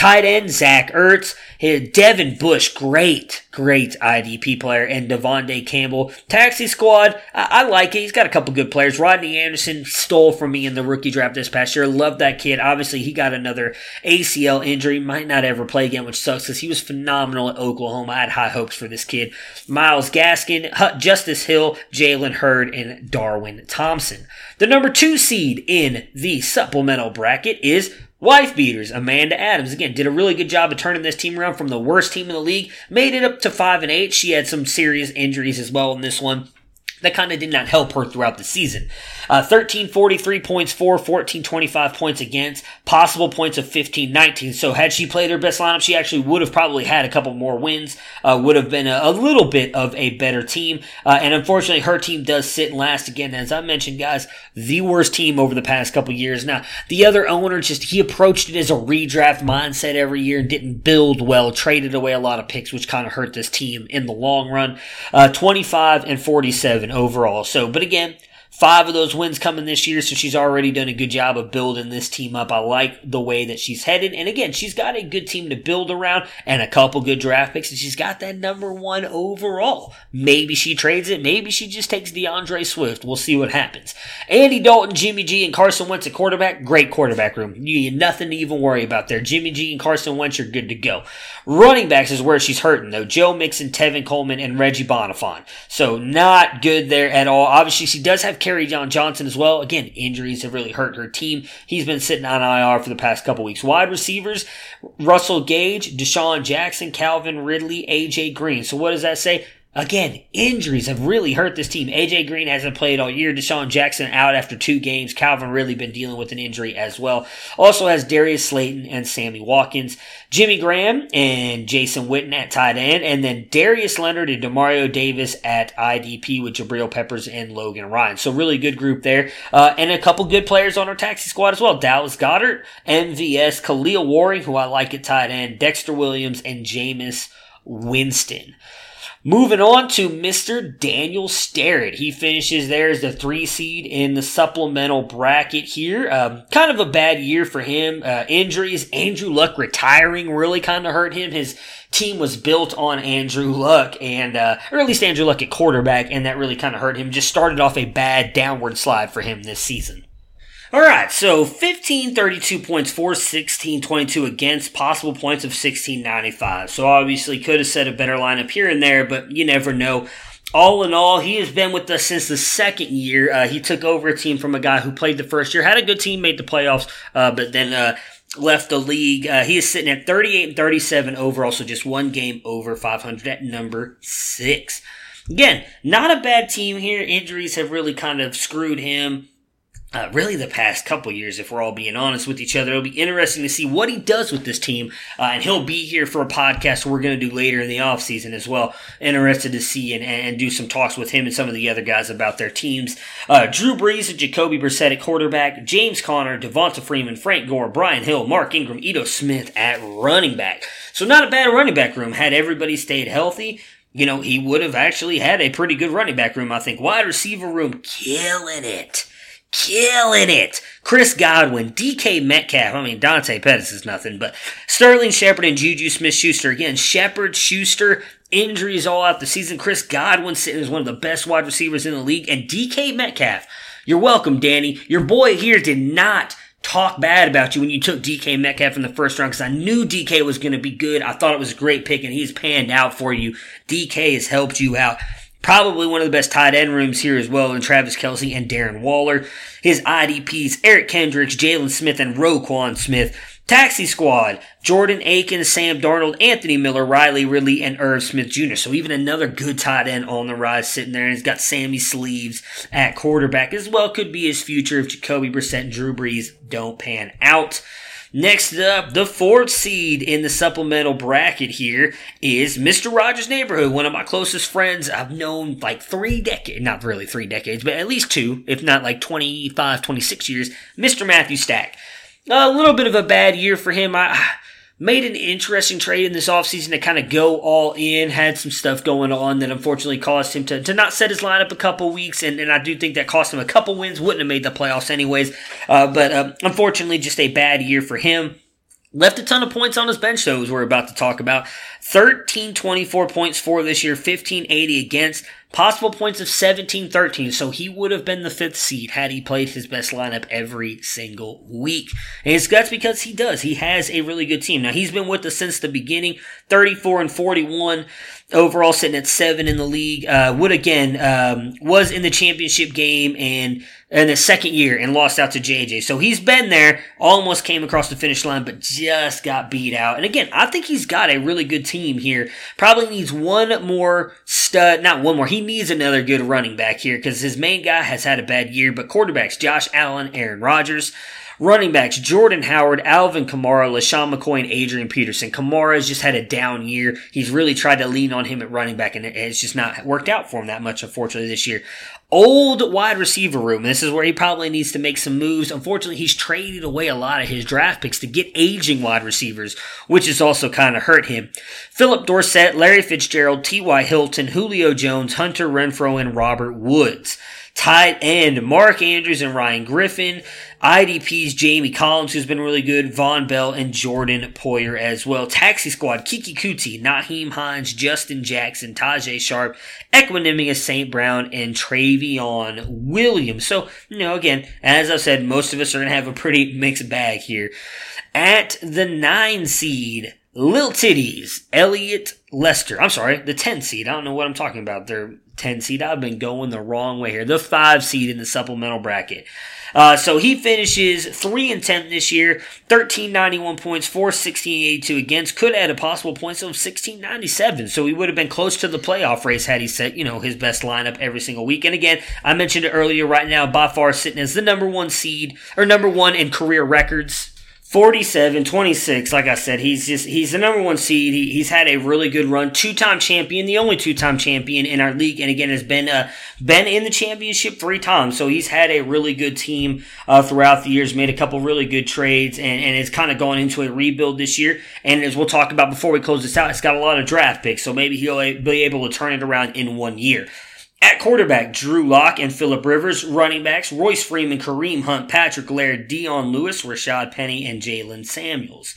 Tight end, Zach Ertz. Devin Bush, great, great IDP player. And De'Vondre Campbell. Taxi squad, I, I, like it. He's got a couple good players. Rodney Anderson stole from me in the rookie draft this past year. Love that kid. Obviously, he got another ACL injury. Might not ever play again, which sucks because he was phenomenal at Oklahoma. I had high hopes for this kid. Myles Gaskin, Justice Hill, Jalen Hurd, and Darwin Thompson. The number two seed in the supplemental bracket is Wife beaters, Amanda Adams again did a really good job of turning this team around from the worst team in the league, made it up to five and eight. She had some serious injuries as well in this one that kind of did not help her throughout the season. Uh, 1343 points for, 1425 points against, possible points of 1519. So had she played her best lineup, she actually would have probably had a couple more wins, uh, would have been a, a, little bit of a better team. Uh, and unfortunately, her team does sit last again. As I mentioned, guys, the worst team over the past couple years. Now, the other owner just, he approached it as a redraft mindset every year and didn't build well, traded away a lot of picks, which kind of hurt this team in the long run. Uh, 25 and 47 overall. So, but again, Five of those wins coming this year, so she's already done a good job of building this team up. I like the way that she's headed. And again, she's got a good team to build around and a couple good draft picks, and she's got that number one overall. Maybe she trades it. Maybe she just takes DeAndre Swift. We'll see what happens. Andy Dalton, Jimmy G, and Carson Wentz at quarterback. Great quarterback room. You nothing to even worry about there. Jimmy G and Carson Wentz are good to go. Running backs is where she's hurting, though. Joe Mixon, Tevin Coleman, and Reggie Bonnafon. So not good there at all. Obviously, she does have Kerryon Johnson as well. Again, injuries have really hurt her team. He's been sitting on IR for the past couple weeks. Wide receivers, Russell Gage, DeSean Jackson, Calvin Ridley, AJ Green. So what does that say? Again, injuries have really hurt this team. AJ Green hasn't played all year. DeSean Jackson out after two games. Calvin really been dealing with an injury as well. Also has Darius Slayton and Sammy Watkins. Jimmy Graham and Jason Witten at tight end. And then Darius Leonard and Demario Davis at IDP with Jabril Peppers and Logan Ryan. So really good group there. Uh, and a couple good players on our taxi squad as well. Dallas Goedert, MVS, Kahale Warring, who I like at tight end, Dexter Williams, and Jameis Winston. Moving on to Mr. Daniel Starrett. He finishes there as the three seed in the supplemental bracket here. Um, kind of a bad year for him. Uh, injuries, Andrew Luck retiring really kind of hurt him. His team was built on Andrew Luck and, uh, or at least Andrew Luck at quarterback, and that really kind of hurt him. Just started off a bad downward slide for him this season. All right, so 15, 32 points for 16, 22 against, possible points of 16, 95. So obviously could have set a better lineup here and there, but you never know. All in all, he has been with us since the second year. Uh, he took over a team from a guy who played the first year, had a good team, made the playoffs, uh, but then uh, left the league. Uh, he is sitting at 38 and 37 overall, so just one game over 500 at number six. Again, not a bad team here. Injuries have really kind of screwed him uh, really the past couple years, if we're all being honest with each other. It'll be interesting to see what he does with this team. Uh, and he'll be here for a podcast we're going to do later in the offseason as well. Interested to see and, and do some talks with him and some of the other guys about their teams. Uh, Drew Brees and Jacoby Brissett at quarterback, James Conner, Devonta Freeman, Frank Gore, Brian Hill, Mark Ingram, Ito Smith at running back. So not a bad running back room. Had everybody stayed healthy, you know, he would have actually had a pretty good running back room, I think. Wide receiver room, killing it killing it. Chris Godwin, DK Metcalf. I mean, Dante Pettis is nothing, but Sterling Shepard and Juju Smith Schuster. Again, Shepard, Schuster, injuries all out the season. Chris Godwin sitting as one of the best wide receivers in the league. And DK Metcalf. You're welcome, Danny. Your boy here did not talk bad about you when you took DK Metcalf in the first round because I knew DK was going to be good. I thought it was a great pick and he's panned out for you. DK has helped you out. Probably one of the best tight end rooms here as well in Travis Kelce and Darren Waller. His IDPs, Eric Kendricks, Jaylon Smith, and Roquan Smith. Taxi Squad, Jordan Aiken, Sam Darnold, Anthony Miller, Riley Ridley, and Irv Smith Jr. So even another good tight end on the rise sitting there. And he's got Sammy Sleeves at quarterback as well. Could be his future if Jacoby Brissett and Drew Brees don't pan out. Next up, the fourth seed in the supplemental bracket here is Mr. Rogers Neighborhood, one of my closest friends I've known like three decades, not really three decades, but at least two, if not like 25, 26 years, Mr. Matthew Stack. A little bit of a bad year for him. I, made an interesting trade in this offseason to kind of go all in, had some stuff going on that unfortunately caused him to, to not set his lineup a couple weeks, and, and I do think that cost him a couple wins, wouldn't have made the playoffs anyways, uh, but uh, unfortunately just a bad year for him. Left a ton of points on his bench, though, as we're about to talk about. 1324 points for this year, 1580 against. Possible points of 17 13. So he would have been the fifth seed had he played his best lineup every single week. And that's because he does. He has a really good team. Now he's been with us since the beginning. 34 and 41 overall, sitting at seven in the league. Uh, Wood again um, was in the championship game and in the second year and lost out to JJ. So he's been there, almost came across the finish line, but just got beat out. And again, I think he's got a really good team here. Probably needs one more stud, not one more. He needs another good running back here because his main guy has had a bad year. But quarterbacks, Josh Allen, Aaron Rodgers. Running backs, Jordan Howard, Alvin Kamara, LeSean McCoy, and Adrian Peterson. Kamara has just had a down year. He's really tried to lean on him at running back, and it's just not worked out for him that much, unfortunately, this year. Old wide receiver room. This is where he probably needs to make some moves. Unfortunately, he's traded away a lot of his draft picks to get aging wide receivers, which has also kind of hurt him. Phillip Dorsett, Larry Fitzgerald, T.Y. Hilton, Julio Jones, Hunter Renfrow, and Robert Woods. Tight end, Mark Andrews and Ryan Griffin. IDP's Jamie Collins, who's been really good. Vonn Bell and Jordan Poyer as well. Taxi Squad, Keke Coutee, Nyheim Hines, Justin Jackson, Tajae Sharp, Equanimeous St. Brown, and Trayveon Williams. So, you know, again, as I said, most of us are going to have a pretty mixed bag here. At the nine seed, Lil Titties, Elliot Lester. I'm sorry, the 10 seed. I don't know what I'm talking about. They're 10 seed. I've been going the wrong way here. The 5 seed in the supplemental bracket. Uh, so he finishes 3 and 10 this year, 1391 points, 41682 against. Could add a possible points of 1697. So he would have been close to the playoff race had he set, you know, his best lineup every single week. And again, I mentioned it earlier, right now, by far sitting as the number one seed, or number one in career records 47, 26, like I said, he's just, he's the number one seed. He, he's had a really good run. Two-time champion, the only two-time champion in our league. And again, has been, uh, been in the championship three times. So he's had a really good team, uh, throughout the years, made a couple really good trades and, and it's kind of going into a rebuild this year. And as we'll talk about before we close this out, it's got a lot of draft picks. So maybe he'll be able to turn it around in one year. At quarterback, Drew Lock and Philip Rivers. Running backs, Royce Freeman, Kareem Hunt, Patrick Laird, Dion Lewis, Rashaad Penny, and Jaylen Samuels.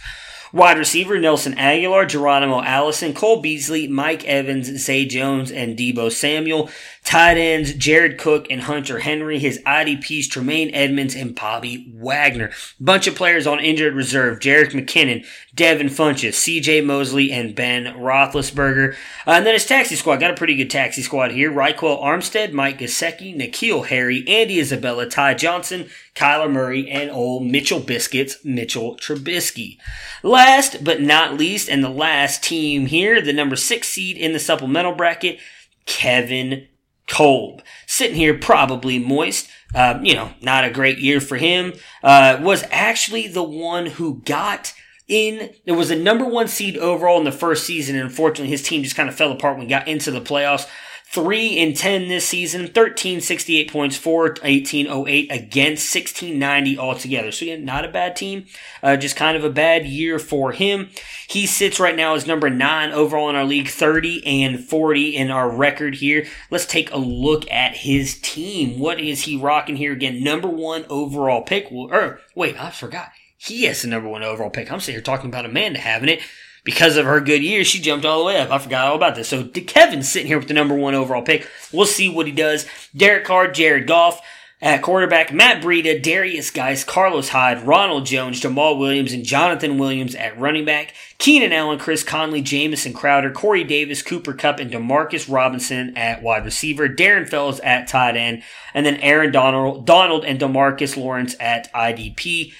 Wide receiver, Nelson Agholor, Geronimo Allison, Cole Beasley, Mike Evans, Zay Jones, and Deebo Samuel. Tight ends, Jared Cook and Hunter Henry. His IDPs, Tremaine Edmunds and Bobby Wagner. Bunch of players on injured reserve. Jerick McKinnon, Devin Funchess, CJ Mosley, and Ben Roethlisberger. Uh, and then his taxi squad. Got a pretty good taxi squad here. Ryquell Armstead, Mike Gesicki, N'Keal Harry, Andy Isabella, Ty Johnson, Kyler Murray, and old Mitchell Biscuits, Mitchell Trubisky. Last but not least, and the last team here, the number six seed in the supplemental bracket, Kevin Kolb. Sitting here probably moist. Uh, you know, not a great year for him. Uh, was actually the one who got in, it was a number one seed overall in the first season. And unfortunately, his team just kind of fell apart when he got into the playoffs. 3 in 10 this season, 1368 points, 41808 against 1690 altogether. So yeah, not a bad team, uh, just kind of a bad year for him. He sits right now as number 9 overall in our league, 30 and 40 in our record here. Let's take a look at his team. What is he rocking here again? Number 1 overall pick. Or wait, I forgot. He has the number 1 overall pick. I'm sitting here talking about Amanda having it because of her good year, she jumped all the way up. I forgot all about this. So Kevin's sitting here with the number one overall pick. We'll see what he does. Derek Carr, Jared Goff. At quarterback, Matt Breida, Derrius Guice, Carlos Hyde, Ronald Jones, Jamaal Williams, and Jonathan Williams at running back. Keenan Allen, Chris Conley, Jamison Crowder, Corey Davis, Cooper Kupp, and Demarcus Robinson at wide receiver. Darren Fells at tight end. And then Aaron Donald, Donald and Demarcus Lawrence at IDP.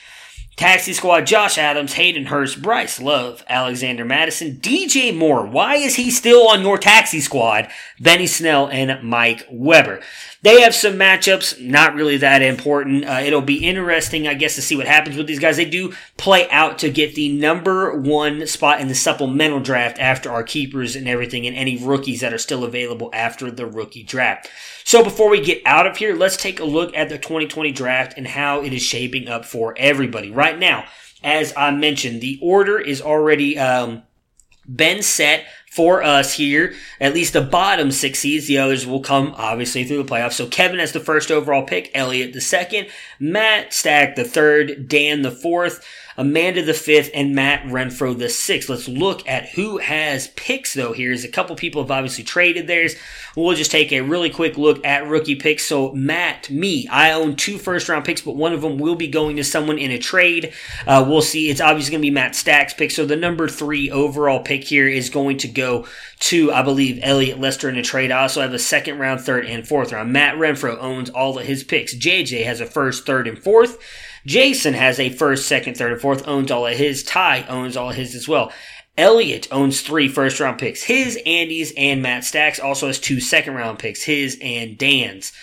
Taxi Squad, Josh Adams, Hayden Hurst, Bryce Love, Alexander Mattison, DJ Moore. Why is he still on your Taxi Squad? Benny Snell and Mike Weber. They have some matchups, not really that important. Uh, it'll be interesting, I guess, to see what happens with these guys. They do play out to get the number one spot in the supplemental draft after our keepers and everything, and any rookies that are still available after the rookie draft. So before we get out of here, let's take a look at the 2020 draft and how it is shaping up for everybody. Right now, as I mentioned, the order is already um, been set for us here. At least the bottom six seeds. The others will come obviously through the playoffs. So Kevin has the first overall pick, Elliot the second, Matt Stack the third, Dan the fourth. Amanda the fifth, and Matt Renfro the sixth. Let's look at who has picks though. Here's a couple people have obviously traded theirs. We'll just take a really quick look at rookie picks. So Matt, me, I own two first round picks, but one of them will be going to someone in a trade. Uh, we'll see. It's obviously going to be Matt Stack's pick. So the number three overall pick here is going to go to, I believe, Elliot Lester in a trade. I also have a second round, third, and fourth round. Matt Renfro owns all of his picks. JJ has a first, third, and fourth. Jason has a first, second, third, and fourth, owns all of his. Ty owns all of his as well. Elliot owns three first round picks. His, Andy's, and Matt Stacks also has two second round picks. His and Dan's.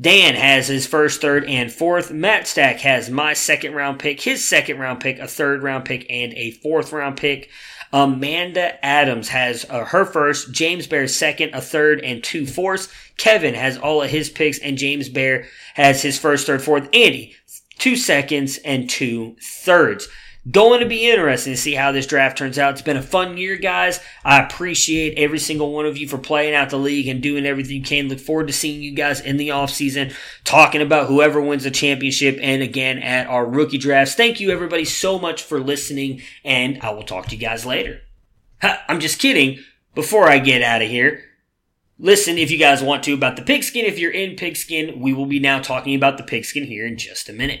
Dan has his first, third, and fourth. Matt Stack has my second round pick, his second round pick, a third round pick, and a fourth round pick. Amanda Adams has uh, her first, James Bear second, a third, and two fourths. Kevin has all of his picks, and James Bear has his first, third, fourth. Andy two seconds, and two thirds. Going to be interesting to see how this draft turns out. It's been a fun year, guys. I appreciate every single one of you for playing out the league and doing everything you can. Look forward to seeing you guys in the offseason, talking about whoever wins the championship and again at our rookie drafts. Thank you, everybody, so much for listening, and I will talk to you guys later. Ha, I'm just kidding. Before I get out of here, listen if you guys want to about the pigskin. If you're in pigskin, we will be now talking about the pigskin here in just a minute.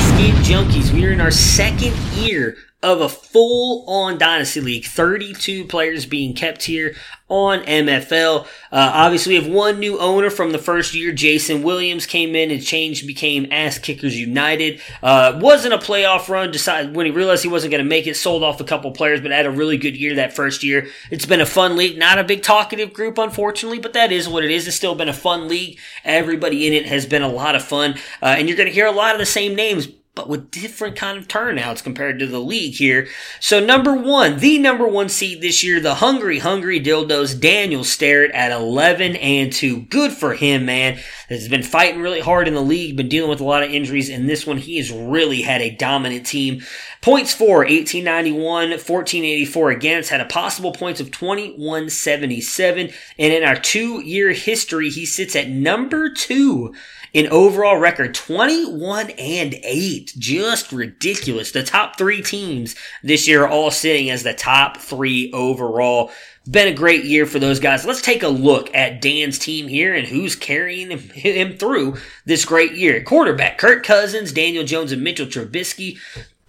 Junkies. We are in our second year of a full on Dynasty League. 32 players being kept here on MFL. Uh, obviously, we have one new owner from the first year. Jason Williams came in and changed, became Ass Kickers United. Uh, wasn't a playoff run. Decided when he realized he wasn't going to make it, sold off a couple players, but had a really good year that first year. It's been a fun league. Not a big talkative group, unfortunately, but that is what it is. It's still been a fun league. Everybody in it has been a lot of fun, uh, and you're going to hear a lot of the same names but with different kind of turnouts compared to the league here. So number one, the number one seed this year, the hungry, hungry dildos, Daniel Starrett at 11 and 2. Good for him, man. Has been fighting really hard in the league, been dealing with a lot of injuries. In this one, he has really had a dominant team. Points for 1891, 1484 against, had a possible points of 2177. And in our two year history, he sits at number two in overall record 21 and 8 just ridiculous. The top three teams this year are all sitting as the top three overall. Been a great year for those guys. Let's take a look at dan's team here and who's carrying him, through this great year. Quarterback kirk cousins daniel jones and mitchell trubisky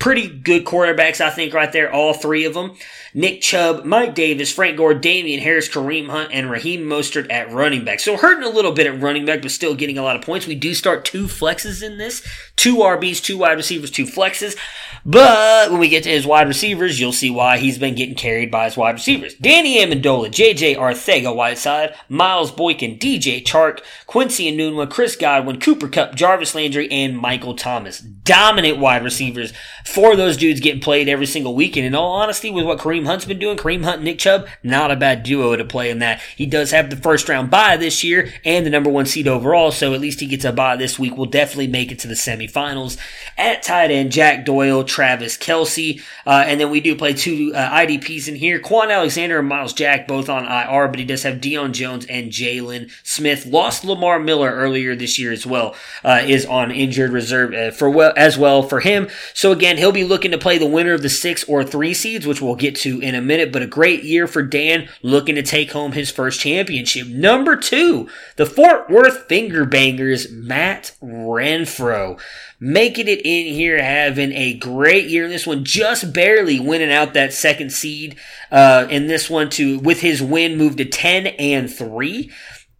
pretty good quarterbacks, I think, right there, all three of them. Nick Chubb, Mike Davis, Frank Gore, Damien Harris, Kareem Hunt, and Raheem Mostert at running back. So hurting a little bit at running back, but still getting a lot of points. We do start two flexes in this. Two RBs, two wide receivers, two flexes. But when we get to his wide receivers, you'll see why he's been getting carried by his wide receivers. Danny Amendola, JJ Arcega Whiteside, Miles Boykin, DJ Chark, Quincy and Enunwa, Chris Godwin, Cooper Kupp, Jarvis Landry, and Michael Thomas. Dominant wide receivers. Four of those dudes getting played every single week. And in all honesty, with what Kareem Hunt's been doing, Kareem Hunt Nick Chubb, not a bad duo to play in that. He does have the first round bye this year and the number one seed overall, so at least he gets a bye this week. Will definitely make it to the semifinals. At tight end, Jack Doyle, Travis Kelce, uh, and then we do play two uh, IDPs in here. Kwon Alexander and Myles Jack both on IR, but he does have Deion Jones and Jaylon Smith. Lost Lamar Miller earlier this year as well. Uh, is on injured reserve uh, for well as well for him. So again, he'll be looking to play the winner of the six or three seeds, which we'll get to in a minute. But a great year for Dan, looking to take home his first championship. Number two, the Fort Worth Finger Bangers, Matt Renfro making it in here, having a great year. In this one just barely winning out that second seed. Uh, in this one to with his win moved to ten and three.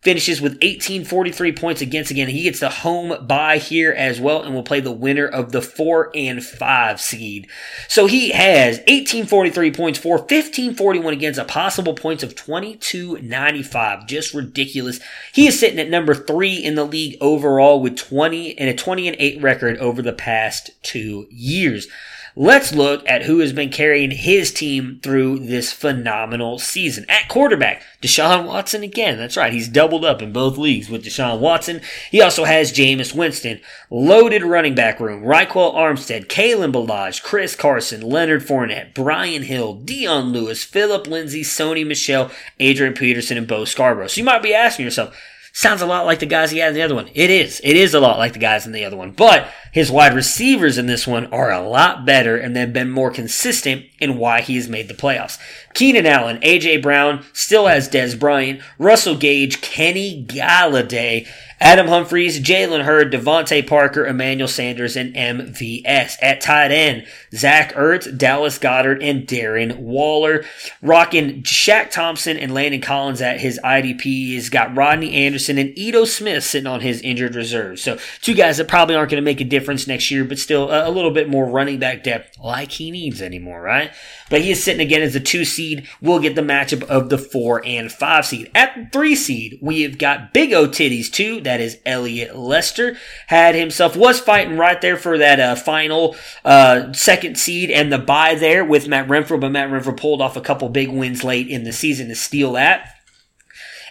Finishes with 1843 points against again. He gets the home bye here as well and will play the winner of the 4 and 5 seed. So he has 1843 points for 1541 against a possible points of 2295. Just ridiculous. He is sitting at number 3 in the league overall with 20 and a 20 and 8 record over the past 2 years. Let's look at who has been carrying his team through this phenomenal season. At quarterback, Deshaun Watson again. That's right. He's doubled up in both leagues with Deshaun Watson. He also has Jameis Winston. Loaded running back room. Ryquell Armstead, Kalen Ballage, Chris Carson, Leonard Fournette, Brian Hill, Dion Lewis, Phillip Lindsay, Sony Michel, Adrian Peterson, and Bo Scarborough. So you might be asking yourself, sounds a lot like the guys he had in the other one. It is. It is a lot like the guys in the other one. But his wide receivers in this one are a lot better and they've been more consistent in why he has made the playoffs. Keenan Allen, AJ Brown, still has Dez Bryant, Russell Gage, Kenny Golladay, Adam Humphries, Jalen Hurd, DeVante Parker, Emmanuel Sanders, and MVS. At tight end, Zach Ertz, Dallas Goedert, and Darren Waller. Rocking Shaq Thompson and Landon Collins at his IDP. He's got Rodney Anderson and Ito Smith sitting on his injured reserve. So two guys that probably aren't going to make a difference next year, but still a, little bit more running back depth like he needs anymore, right? But he is sitting again as a two seed. We'll get the matchup of the four and five seed. At the three seed, we have got Big O Titties too. That is Elliot Lester. Had himself, was fighting right there for that uh, final uh, second seed and the bye there with Matt Renfro, but Matt Renfro pulled off a couple big wins late in the season to steal that.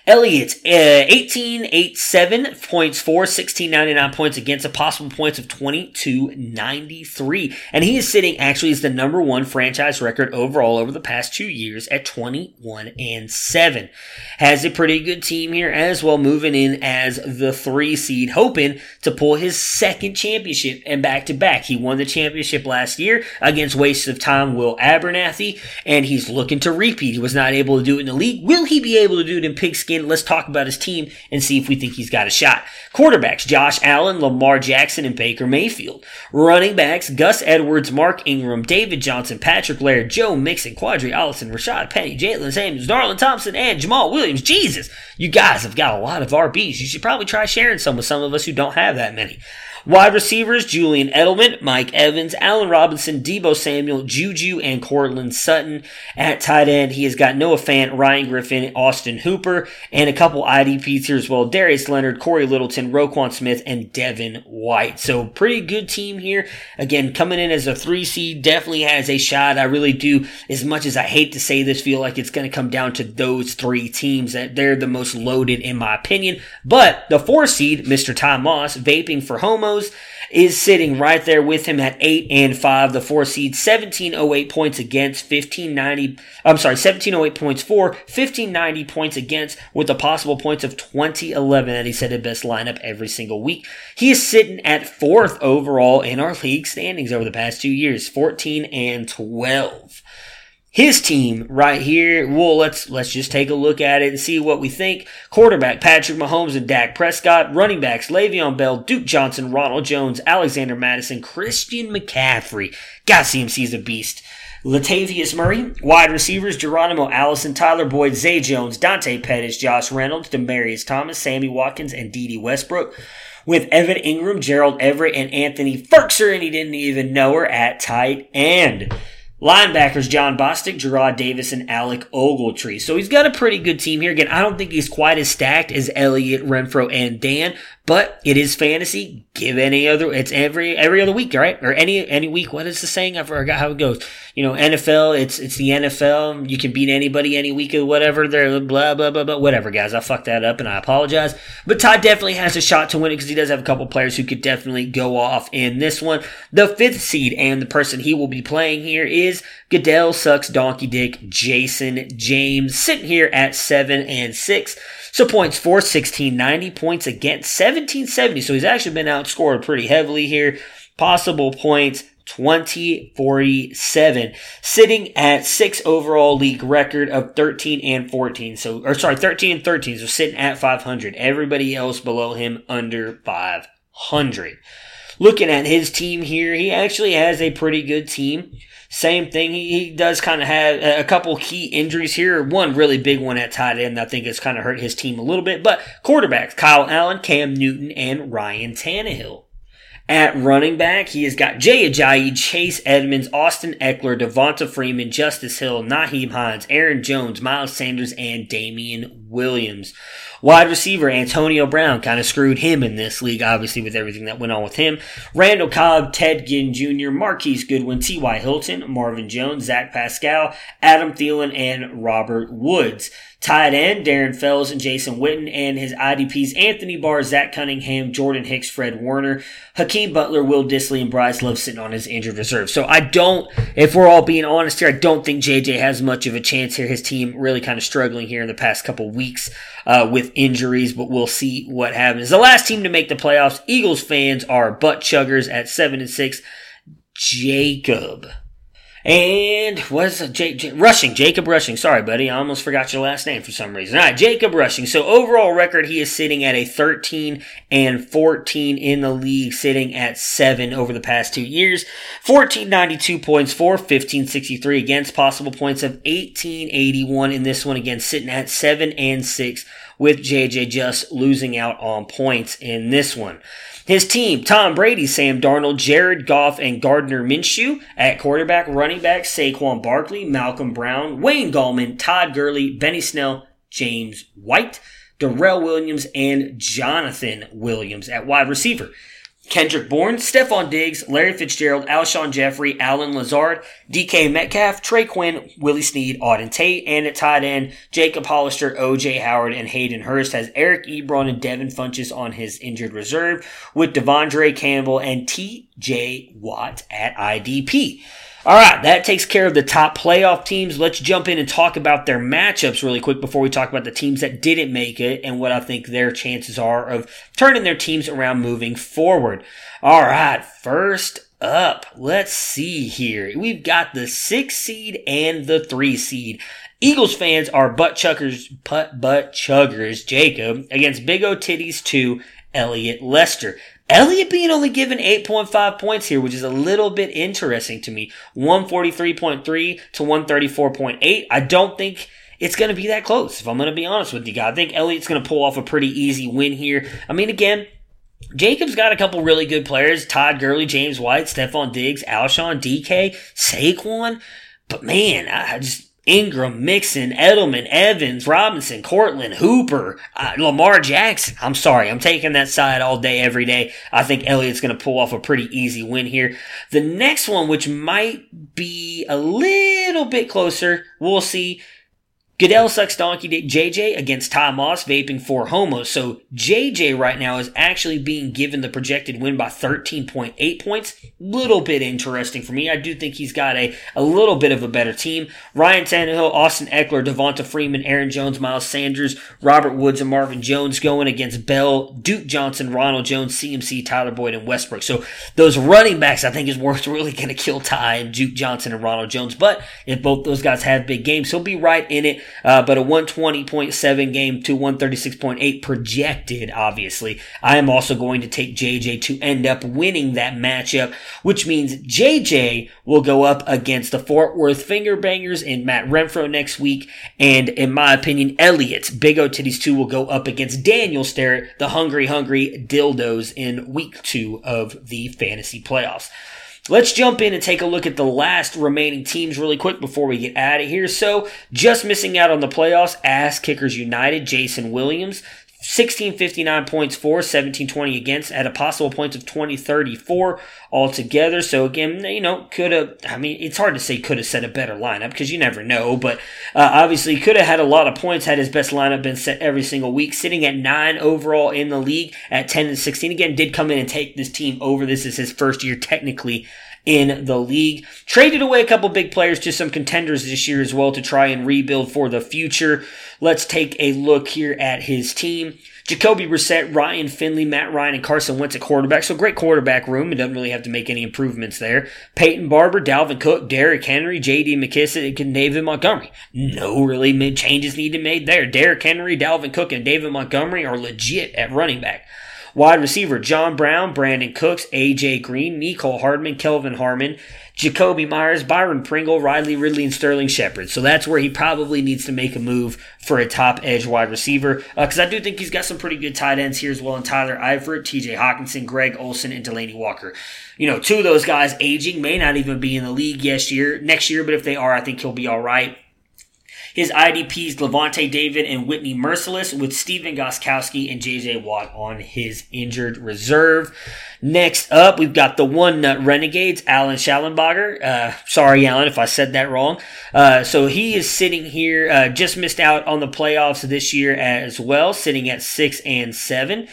Elliott, uh, 18, 8, 7 points for 1699 points against a possible points of 2293. And he is sitting actually as the number one franchise record overall over the past two years at 21 and 7. Has a pretty good team here as well, moving in as the three seed, hoping to pull his second championship and back to back. He won the championship last year against Waste of Time Will Abernathy, and he's looking to repeat. He was not able to do it in the league. Will he be able to do it in Pigskin? Let's talk about his team and see if we think he's got a shot. Quarterbacks, Josh Allen, Lamar Jackson, and Baker Mayfield. Running backs, Gus Edwards, Mark Ingram, David Johnson, Patrick Laird, Joe Mixon, Qadree Ollison, Rashaad Penny, Jaylen Samuels, Darwin Thompson, and Jamaal Williams. Jesus, you guys have got a lot of RBs. You should probably try sharing some with some of us who don't have that many. Wide receivers, Julian Edelman, Mike Evans, Allen Robinson, Deebo Samuel, Juju, and Courtland Sutton. At tight end, he has got Noah Fant, Ryan Griffin, Austin Hooper, and a couple IDPs here as well. Darius Leonard, Cory Littleton, Roquan Smith, and Devin White. So pretty good team here. Again, coming in as a three seed, definitely has a shot. I really do, as much as I hate to say this, feel like it's going to come down to those three teams that they're the most loaded in my opinion. But the four seed, Mr. Tom Moss, vaping for homo is sitting right there with him at 8 and 5. The 4 seed, 1708 points against, 1590. I'm sorry, 1708 points for, 1590 points against, with the possible points of 2011 that he said had best lineup every single week. He is sitting at fourth overall in our league standings over the past two years, 14 and 12 his team right here. Well, let's let's just take a look at it and see what we think. Quarterback Patrick Mahomes and Dak Prescott. Running backs Le'Veon Bell, Duke Johnson, Ronald Jones, Alexander Mattison, Christian McCaffrey. God, CMC's a beast. Latavius Murray, wide receivers Geronimo Allison, Tyler Boyd, Zay Jones, Dante Pettis, Josh Reynolds, Demaryius Thomas, Sammy Watkins, and Dede Westbrook. With Evan Engram, Gerald Everett, and Anthony Firkser, and he didn't even know her at tight end. Linebackers Jon Bostic, Gerard Davis, and Alec Ogletree. So he's got a pretty good team here. Again, I don't think he's quite as stacked as Elliott, Renfro, and Dan, but it is fantasy. Give any other, it's every, every other week, right? Or any, any week. What is the saying? I forgot how it goes. You know, NFL, it's, it's the NFL. You can beat anybody any week or whatever. They're blah, blah, blah, blah, whatever, guys. I fucked that up and I apologize. But Todd definitely has a shot to win it because he does have a couple players who could definitely go off in this one. The fifth seed and the person he will be playing here is Goodell Sucks Donkey Dick Jason James sitting here at seven and six. So points for 1690, points against 1770. So he's actually been outscored pretty heavily here. Possible points 2047, sitting at six overall league record of 13 and 14. So, or sorry, 13 and 13. So sitting at 500. Everybody else below him under 500. looking at his team here, he actually has a pretty good team. Same thing. He, he does kind of have a couple key injuries here. One really big one at tight end. I think has kind of hurt his team a little bit. But quarterbacks, Kyle Allen, Cam Newton, and Ryan Tannehill. At running back, he has got Jay Ajayi, Chase Edmonds, Austin Ekeler, Devonta Freeman, Justice Hill, Nyheim Hines, Aaron Jones, Miles Sanders, and Damien Williams. Wide receiver Antonio Brown kind of screwed him in this league, obviously, with everything that went on with him. Randall Cobb, Ted Ginn Jr., Marquise Goodwin, T.Y. Hilton, Marvin Jones, Zach Pascal, Adam Thielen, and Robert Woods. Tight end, Darren Fells and Jason Witten, and his IDPs, Anthony Barr, Zach Cunningham, Jordan Hicks, Fred Warner, Hakeem Butler, Will Dissly, and Bryce Love sitting on his injured reserve. So I don't, if we're all being honest here, I don't think JJ has much of a chance here. His team really kind of struggling here in the past couple weeks uh, with injuries, but we'll see what happens. The last team to make the playoffs, Eagles fans are butt chuggers at 7 and 6. Jacob. And what's J- J- Rushing? Jacob Rushing. Sorry, buddy. I almost forgot your last name for some reason. All right, Jacob Rushing. So overall record, he is sitting at a 13 and 14 in the league, sitting at seven over the past two years. 1492 points for, 1563 against, possible points of 1881 in this one again, sitting at seven and six with JJ just losing out on points in this one. His team, Tom Brady, Sam Darnold, Jared Goff, and Gardner Minshew. At quarterback, running back, Saquon Barkley, Malcolm Brown, Wayne Gallman, Todd Gurley, Benny Snell, James White, Darrel Williams, and Jonathan Williams. At wide receiver, Kendrick Bourne, Stefon Diggs, Larry Fitzgerald, Alshon Jeffery, Allen Lazard, DK Metcalf, Trey Quinn, Willie Snead, Auden Tate, and at tight end, Jacob Hollister, OJ Howard, and Hayden Hurst has Eric Ebron and Devin Funchess on his injured reserve with De'Vondre Campbell and TJ Watt at IDP. All right, that takes care of the top playoff teams. Let's jump in and talk about their matchups really quick before we talk about the teams that didn't make it and what I think their chances are of turning their teams around moving forward. All right, first up, let's see here. We've got the six seed and the three seed. Eagles fans are butt chuggers, butt, butt chuggers, Jacob, against Big O Titties 2, Elliot Lester. Elliott being only given 8.5 points here, which is a little bit interesting to me. 143.3 to 134.8. I don't think it's going to be that close, if I'm going to be honest with you guys. I think Elliott's going to pull off a pretty easy win here. I mean, again, Jacob's got a couple really good players. Todd Gurley, James White, Stefon Diggs, Alshon, DK, Saquon. But man, I just, Ingram, Mixon, Edelman, Evans, Robinson, Courtland, Hooper, uh, Lamar Jackson. I'm sorry, I'm taking that side all day, every day. I think Elliott's going to pull off a pretty easy win here. The next one, which might be a little bit closer, we'll see. Goodell sucks donkey dick JJ against Ty Moss vaping for homos. So JJ right now is actually being given the projected win by 13.8 points. Little bit interesting for me. I do think he's got a, a little bit of a better team. Ryan Tannehill, Austin Ekeler, Devonta Freeman, Aaron Jones, Miles Sanders, Robert Woods, and Marvin Jones going against Bell, Duke Johnson, Ronald Jones, CMC, Tyler Boyd, and Westbrook. So those running backs I think is worth really going to kill Ty and Duke Johnson and Ronald Jones. But if both those guys have big games, he'll be right in it. Uh, but a 120.7 game to 136.8 projected, obviously. I am also going to take JJ to end up winning that matchup, which means JJ will go up against the Fort Worth Finger Bangers and Matt Renfro next week. And in my opinion, Elliott's Big O Titties 2 will go up against Daniel Starrett, the Hungry Hungry Dildos in week two of the fantasy playoffs. Let's jump in and take a look at the last remaining teams really quick before we get out of here. So, just missing out on the playoffs, Ass Kickers United, Jason Williams, 1659 points for, 1720 against, at a possible points of 2034 altogether. So again, you know, could have, I mean, it's hard to say could have set a better lineup because you never know, but uh, obviously could have had a lot of points had his best lineup been set every single week, sitting at nine overall in the league at 10 and 16. Again, did come in and take this team over. This is his first year technically in the league. Traded away a couple big players to some contenders this year as well to try and rebuild for the future. Let's take a look here at his team. Jacoby Brissett, Ryan Finley, Matt Ryan, and Carson Wentz at quarterback. So great quarterback room. It doesn't really have to make any improvements there. Peyton Barber, Dalvin Cook, Derrick Henry, J.D. McKissic, and David Montgomery. No really mid changes need to be made there. Derrick Henry, Dalvin Cook, and David Montgomery are legit at running back. Wide receiver John Brown, Brandin Cooks, AJ Green, Mecole Hardman, Kelvin Harmon, Jakobi Meyers, Byron Pringle, Riley Ridley, and Sterling Shepard. So that's where he probably needs to make a move for a top edge wide receiver. Because uh, I do think he's got some pretty good tight ends here as well in Tyler Eifert, TJ Hockenson, Greg Olsen, and Delanie Walker. You know, two of those guys aging may not even be in the league yes year, next year, but if they are, I think he'll be all right. His IDPs, Lavonte David and Whitney Mercilus, with Stephen Gostkowski and JJ Watt on his injured reserve. Next up, we've got the One Nut Renegades, Alan Shallenbarger. Uh, sorry, Alan, if I said that wrong. Uh, so he is sitting here, uh, just missed out on the playoffs this year as well, sitting at six and seven.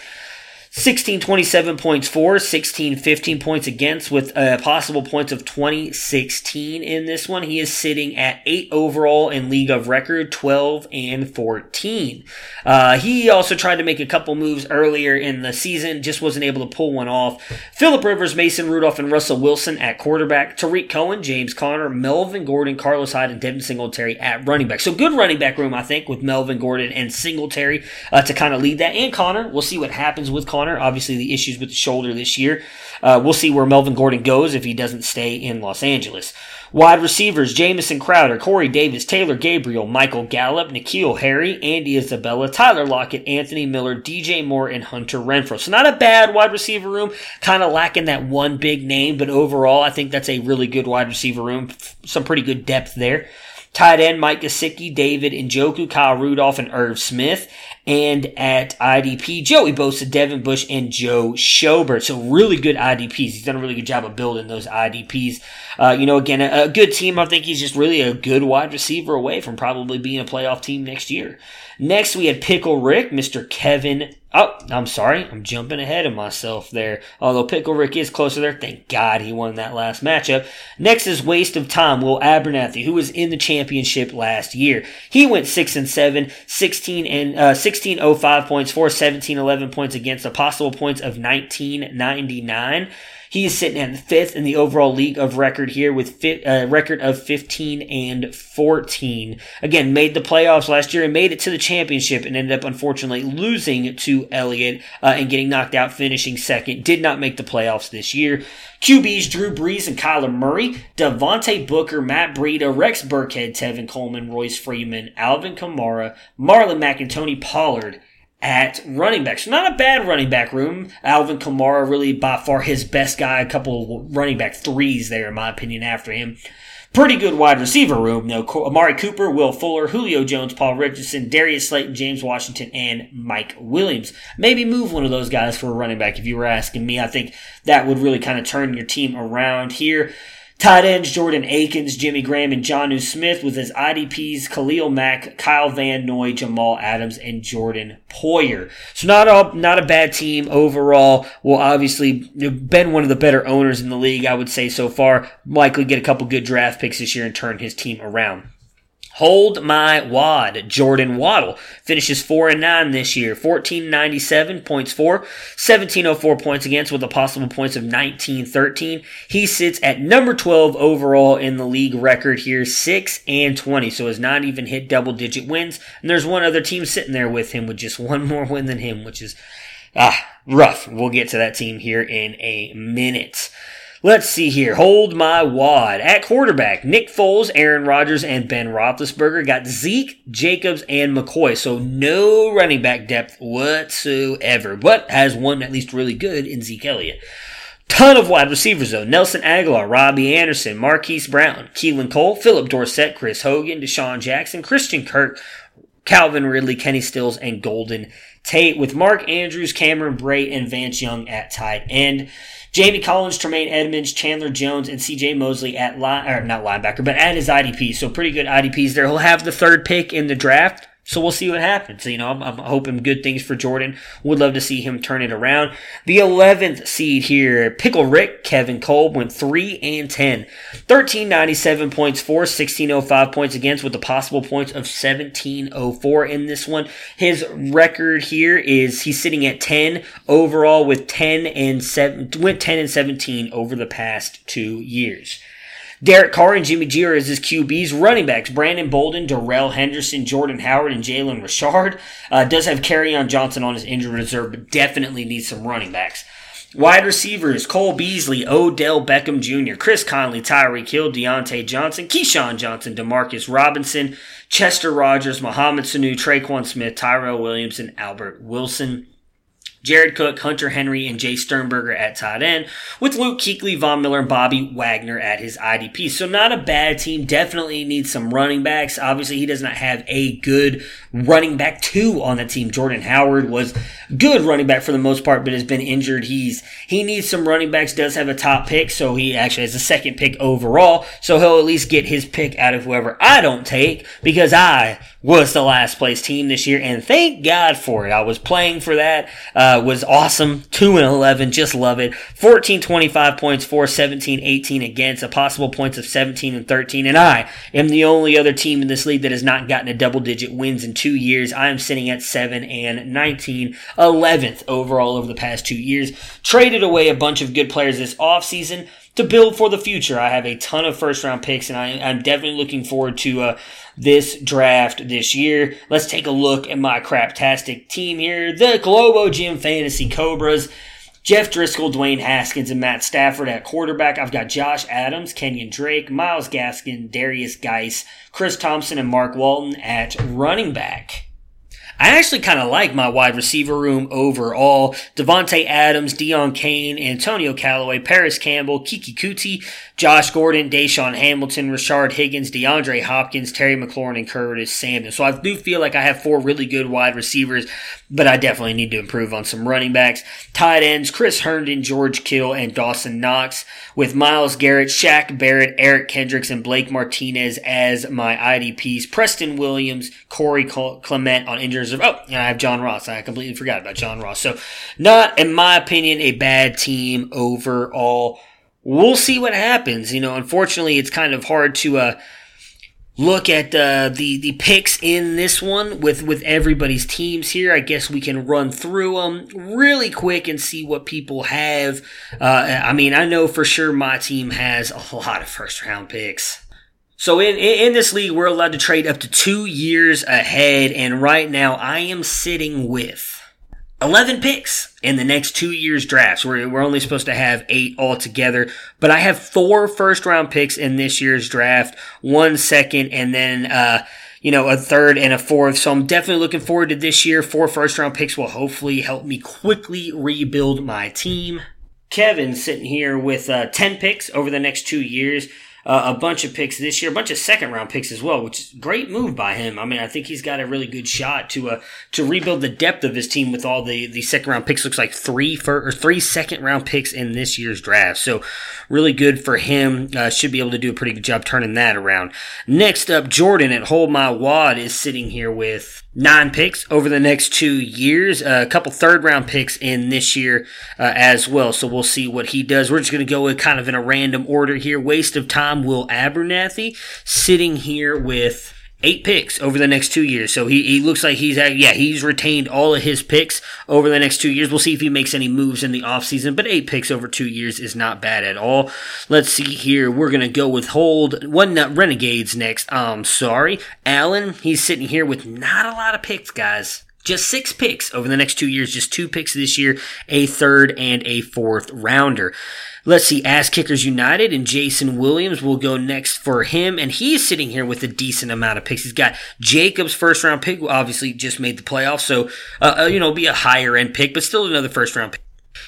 16 27 points for, 16 15 points against, with a possible points of 20 16 in this one. He is sitting at 8 overall in league of record, 12 and 14. Uh, he also tried to make a couple moves earlier in the season, just wasn't able to pull one off. Philip Rivers, Mason Rudolph, and Russell Wilson at quarterback, Tarik Cohen, James Conner, Melvin Gordon, Carlos Hyde, and Devin Singletary at running back. So good running back room, I think, with Melvin Gordon and Singletary uh, to kind of lead that. And Conner. we'll see what happens with Conner. Obviously, the issues with the shoulder this year. Uh, we'll see where Melvin Gordon goes if he doesn't stay in Los Angeles. Wide receivers Jamison Crowder, Corey Davis, Taylor Gabriel, Michael Gallup, N'Keal Harry, Andy Isabella, Tyler Lockett, Anthony Miller, DJ Moore, and Hunter Renfrow. So not a bad wide receiver room, kind of lacking that one big name, but overall I think that's a really good wide receiver room. Some pretty good depth there. Tight end Mike Gesicki, David Njoku, Kyle Rudolph, and Irv Smith. And at IDP, Joey Bosa, Devin Bush, and Joe Schobert. So really good IDPs. He's done a really good job of building those IDPs. Uh, you know, again, a, a good team. I think he's just really a good wide receiver away from probably being a playoff team next year. Next, we had Pickle Rick, Mr. Kevin. Oh, I'm sorry. I'm jumping ahead of myself there. Although Pickle Rick is closer there. Thank God he won that last matchup. Next is Waste of Time, Will Abernathy, who was in the championship last year. He went 6 and 7, 16 and, uh, 1605 points for, 1711 points against a possible points of 1999. He is sitting at fifth in the overall league of record here with a uh, record of 15 and 14. Again, made the playoffs last year and made it to the championship and ended up unfortunately losing to Elliott uh, and getting knocked out, finishing second. Did not make the playoffs this year. QBs Drew Brees and Kyler Murray, Devontae Booker, Matt Breida, Rex Burkhead, Tevin Coleman, Royce Freeman, Alvin Kamara, Marlon Mack, and Tony Pollard at running back. So not a bad running back room. Alvin Kamara really by far his best guy. A couple running back threes there in my opinion after him. Pretty good wide receiver room though. Amari Cooper, Will Fuller, Julio Jones, Paul Richardson, Darius Slayton, James Washington, and Mike Williams. Maybe move one of those guys for a running back if you were asking me. I think that would really kind of turn your team around here. Tight ends Jordan Akins, Jimmy Graham, and Jonnu Smith with his IDPs Khalil Mack, Kyle Van Noy, Jamal Adams, and Jordan Poyer. So not a not a bad team overall. Will obviously been one of the better owners in the league, I would say so far. Likely get a couple good draft picks this year and turn his team around. Hold my wad. Jordan Waddle finishes 4 and 9 this year. 1497 points for, 1704 points against with a possible points of 1913. He sits at number 12 overall in the league record here, 6 and 20. So has not even hit double digit wins. And there's one other team sitting there with him with just one more win than him, which is ah, rough. We'll get to that team here in a minute. Let's see here. Hold my wad. At quarterback, Nick Foles, Aaron Rodgers, and Ben Roethlisberger got Zeke, Jacobs, and McCoy. So no running back depth whatsoever, but has one at least really good in Zeke Elliott. Ton of wide receivers though. Nelson Agholor, Robbie Anderson, Marquise Brown, Keelan Cole, Phillip Dorsett, Chris Hogan, DeSean Jackson, Christian Kirk, Calvin Ridley, Kenny Stills, and Golden Tate with Mark Andrews, Cameron Brate, and Vance Young at tight end. Jamie Collins, Tremaine Edmunds, Chandler Jones, and CJ Mosley at line, or not linebacker, but at his IDP. So pretty good IDPs there. He'll have the third pick in the draft. So we'll see what happens. You know, I'm, I'm, hoping good things for Jordan. Would love to see him turn it around. The 11th seed here, Pickle Rick, Kevin Kolb went 3 and 10. 1397 points for, 1605 points against with the possible points of 1704 in this one. His record here is he's sitting at 10 overall with 10 and 7, went 10 and 17 over the past two years. Derek Carr and Jimmy G are his QBs. Running backs, Brandon Bolden, Darrell Henderson, Jordan Howard, and Jalen Richard. Uh, does have on Johnson on his injured reserve, but definitely needs some running backs. Wide receivers, Cole Beasley, Odell Beckham Jr., Chris Conley, Tyreek Hill, Diontae Johnson, KeeSean Johnson, Demarcus Robinson, Chester Rogers, Mohamed Sanu, Tre'Quan Smith, Tyrell Williams, and Albert Wilson. Jared Cook, Hunter Henry, and Jace Sternberger at tight end, with Luke Kuechly, Von Miller, and Bobby Wagner at his IDP. So not a bad team. Definitely needs some running backs. Obviously, he does not have a good running back two on the team. Jordan Howard was good running back for the most part, but has been injured. He's he needs some running backs. Does have a top pick, so he actually has a second pick overall. So he'll at least get his pick out of whoever I don't take because I was the last place team this year, and thank God for it. I was playing for that. Uh, was awesome. 2 and 11. Just love it. 14, 25 points for 17, 18 against a possible points of 17 and 13. And I am the only other team in this league that has not gotten a double digit wins in two years. I am sitting at 7 and 19, 11th overall over the past two years. Traded away a bunch of good players this offseason to build for the future. I have a ton of first round picks, and I, am definitely looking forward to uh, this draft this year. Let's take a look at my craptastic team here. The Globo Gym Fantasy Cobras. Jeff Driskel, Dwayne Haskins, and Matt Stafford at quarterback. I've got Josh Adams, Kenyan Drake, Myles Gaskin, Derrius Guice, Chris Thompson, and Mark Walton at running back. I actually kind of like my wide receiver room overall. Davante Adams, Deon Cain, Antonio Callaway, Parris Campbell, Keke Coutee, Josh Gordon, DaeSean Hamilton, Rashard Higgins, DeAndre Hopkins, Terry McLaurin, and Curtis Samuel. So I do feel like I have four really good wide receivers, but I definitely need to improve on some running backs. Tight ends, Chris Herndon, George Kittle, and Dawson Knox, with Myles Garrett, Shaq Barrett, Eric Kendricks, and Blake Martinez as my IDPs. Preston Williams, Corey Clement on injuries. Oh, and I have John Ross. I completely forgot about John Ross. So not, in my opinion, a bad team overall we'll see what happens. You know, unfortunately, it's kind of hard to uh, look at uh, the the picks in this one with with everybody's teams here. I guess we can run through them really quick and see what people have. Uh, I mean, I know for sure my team has a lot of first round picks. So in, in this league, we're allowed to trade up to two years ahead, and right now I am sitting with 11 picks in the next two years drafts. We're, we're only supposed to have eight altogether, but I have four first round picks in this year's draft, one second, and then, uh, you know, a third and a fourth. So I'm definitely looking forward to this year. Four first round picks will hopefully help me quickly rebuild my team. Kevin sitting here with uh, 10 picks over the next two years uh, a bunch of picks this year, a bunch of second round picks as well, which is great move by him. I mean, I think he's got a really good shot to uh, to rebuild the depth of his team with all the, the second round picks. Looks like three for or three second round picks in this year's draft. So really good for him. Uh, should be able to do a pretty good job turning that around. Next up, Jordan at Hold My Wad is sitting here with nine picks over the next two years. Uh, a couple third round picks in this year uh, as well. So we'll see what he does. We're just going to go kind of in a random order here. Waste of time. Will Abernathy sitting here with eight picks over the next two years. So he, he looks like he's, yeah, he's retained all of his picks over the next two years. We'll see if he makes any moves in the offseason, but eight picks over two years is not bad at all. Let's see here. We're going to go with hold one nut renegades next. Um, sorry. Allen, he's sitting here with not a lot of picks, guys. Just six picks over the next two years, just two picks this year, a third and a fourth rounder. Let's see, Ass Kickers United and Jason Williams will go next for him, and he's sitting here with a decent amount of picks. He's got Jacobs' first round pick, obviously just made the playoffs, so uh, uh, you know, be a higher end pick, but still another first round pick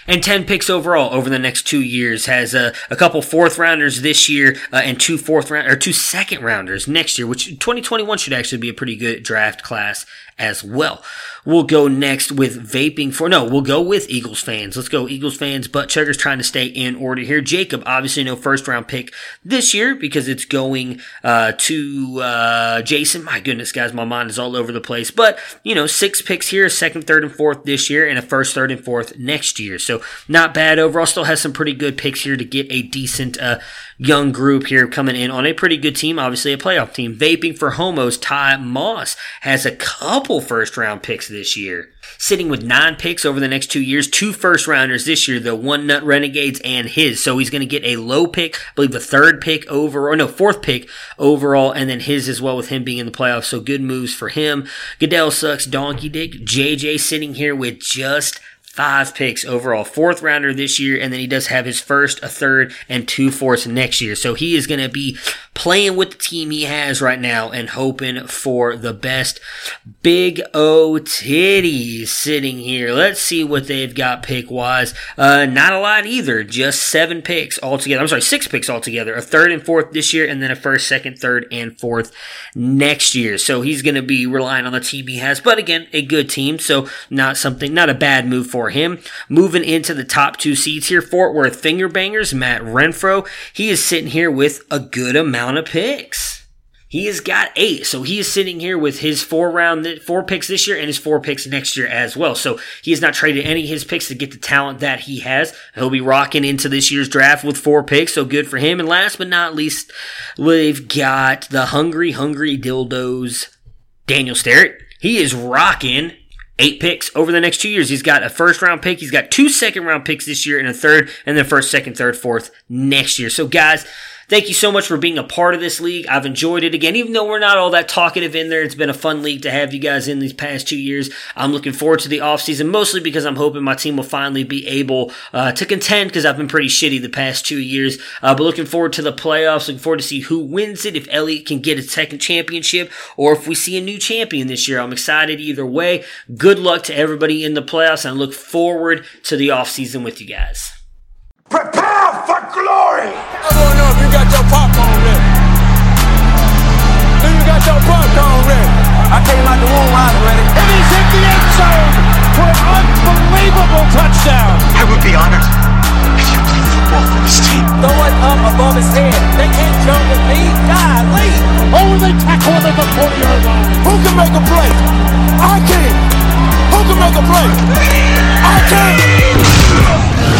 and 10 picks overall over the next two years. Has a, a couple fourth rounders this year uh, and two fourth round or two second rounders next year, which 2021 should actually be a pretty good draft class as well. We'll go next with vaping for, no, we'll go with Eagles fans. Let's go Eagles fans, butt chuggers trying to stay in order here. Jacob, obviously no first round pick this year because it's going, uh, to, uh, Jason. My goodness, guys, my mind is all over the place. But, you know, six picks here, second, third, and fourth this year, and a first, third, and fourth next year. year. So not bad overall. Still has some pretty good picks here to get a decent uh, young group here coming in on a pretty good team, obviously a playoff team. Vaping for homos, Ty Moss has a couple first round picks this year sitting with nine picks over the next two years, two first rounders this year, the one nut renegades and his. So he's going to get a low pick, I believe the third pick over, or no, fourth pick overall, and then his as well with him being in the playoffs. So good moves for him. Goodell sucks, donkey dick. JJ sitting here with just five picks overall, fourth rounder this year, and then he does have his first, a third, and two fourths next year. So he is going to be playing with the team he has right now and hoping for the best. Big O titties sitting here. Let's see what they've got pick wise. Uh, not a lot either. Just seven picks altogether. I'm sorry, six picks altogether. A third and fourth this year, and then a first, second, third, and fourth next year. So he's going to be relying on the team he has, but again, a good team. So not something, not a bad move for him. Moving into the top two seeds here, Fort Worth Finger Bangers, Matt Renfro. He is sitting here with a good amount of picks. He has got eight, so he is sitting here with his four round, four picks this year and his four picks next year as well. So he has not traded any of his picks to get the talent that he has. He'll be rocking into this year's draft with four picks, so good for him. And last but not least, we've got the hungry, hungry dildos, Daniel Sterrett. He is rocking eight picks over the next two years. He's got a first round pick. He's got two second round picks this year and a third, and then first, second, third, fourth next year. So guys, Thank you so much for being a part of this league. I've enjoyed it again, even though we're not all that talkative in there. It's been a fun league to have you guys in these past two years. I'm looking forward to the offseason, mostly because I'm hoping my team will finally be able uh, to contend because I've been pretty shitty the past two years. Uh, but looking forward to the playoffs, looking forward to see who wins it, if Elliott can get a second championship, or if we see a new champion this year. I'm excited either way. Good luck to everybody in the playoffs, and I look forward to the offseason with you guys. Prepare for glory! I don't know if you got your popcorn ready. Do you got your popcorn ready? I came out the womb, I was ready. And he's hit the end zone for an unbelievable touchdown. I would be honored if you played football for this team. Throw it up above his head. They can't jump with me. Golly. Oh, they tackle him at the 40-yard line. Who can make a play? I can. Who can make a play? I can.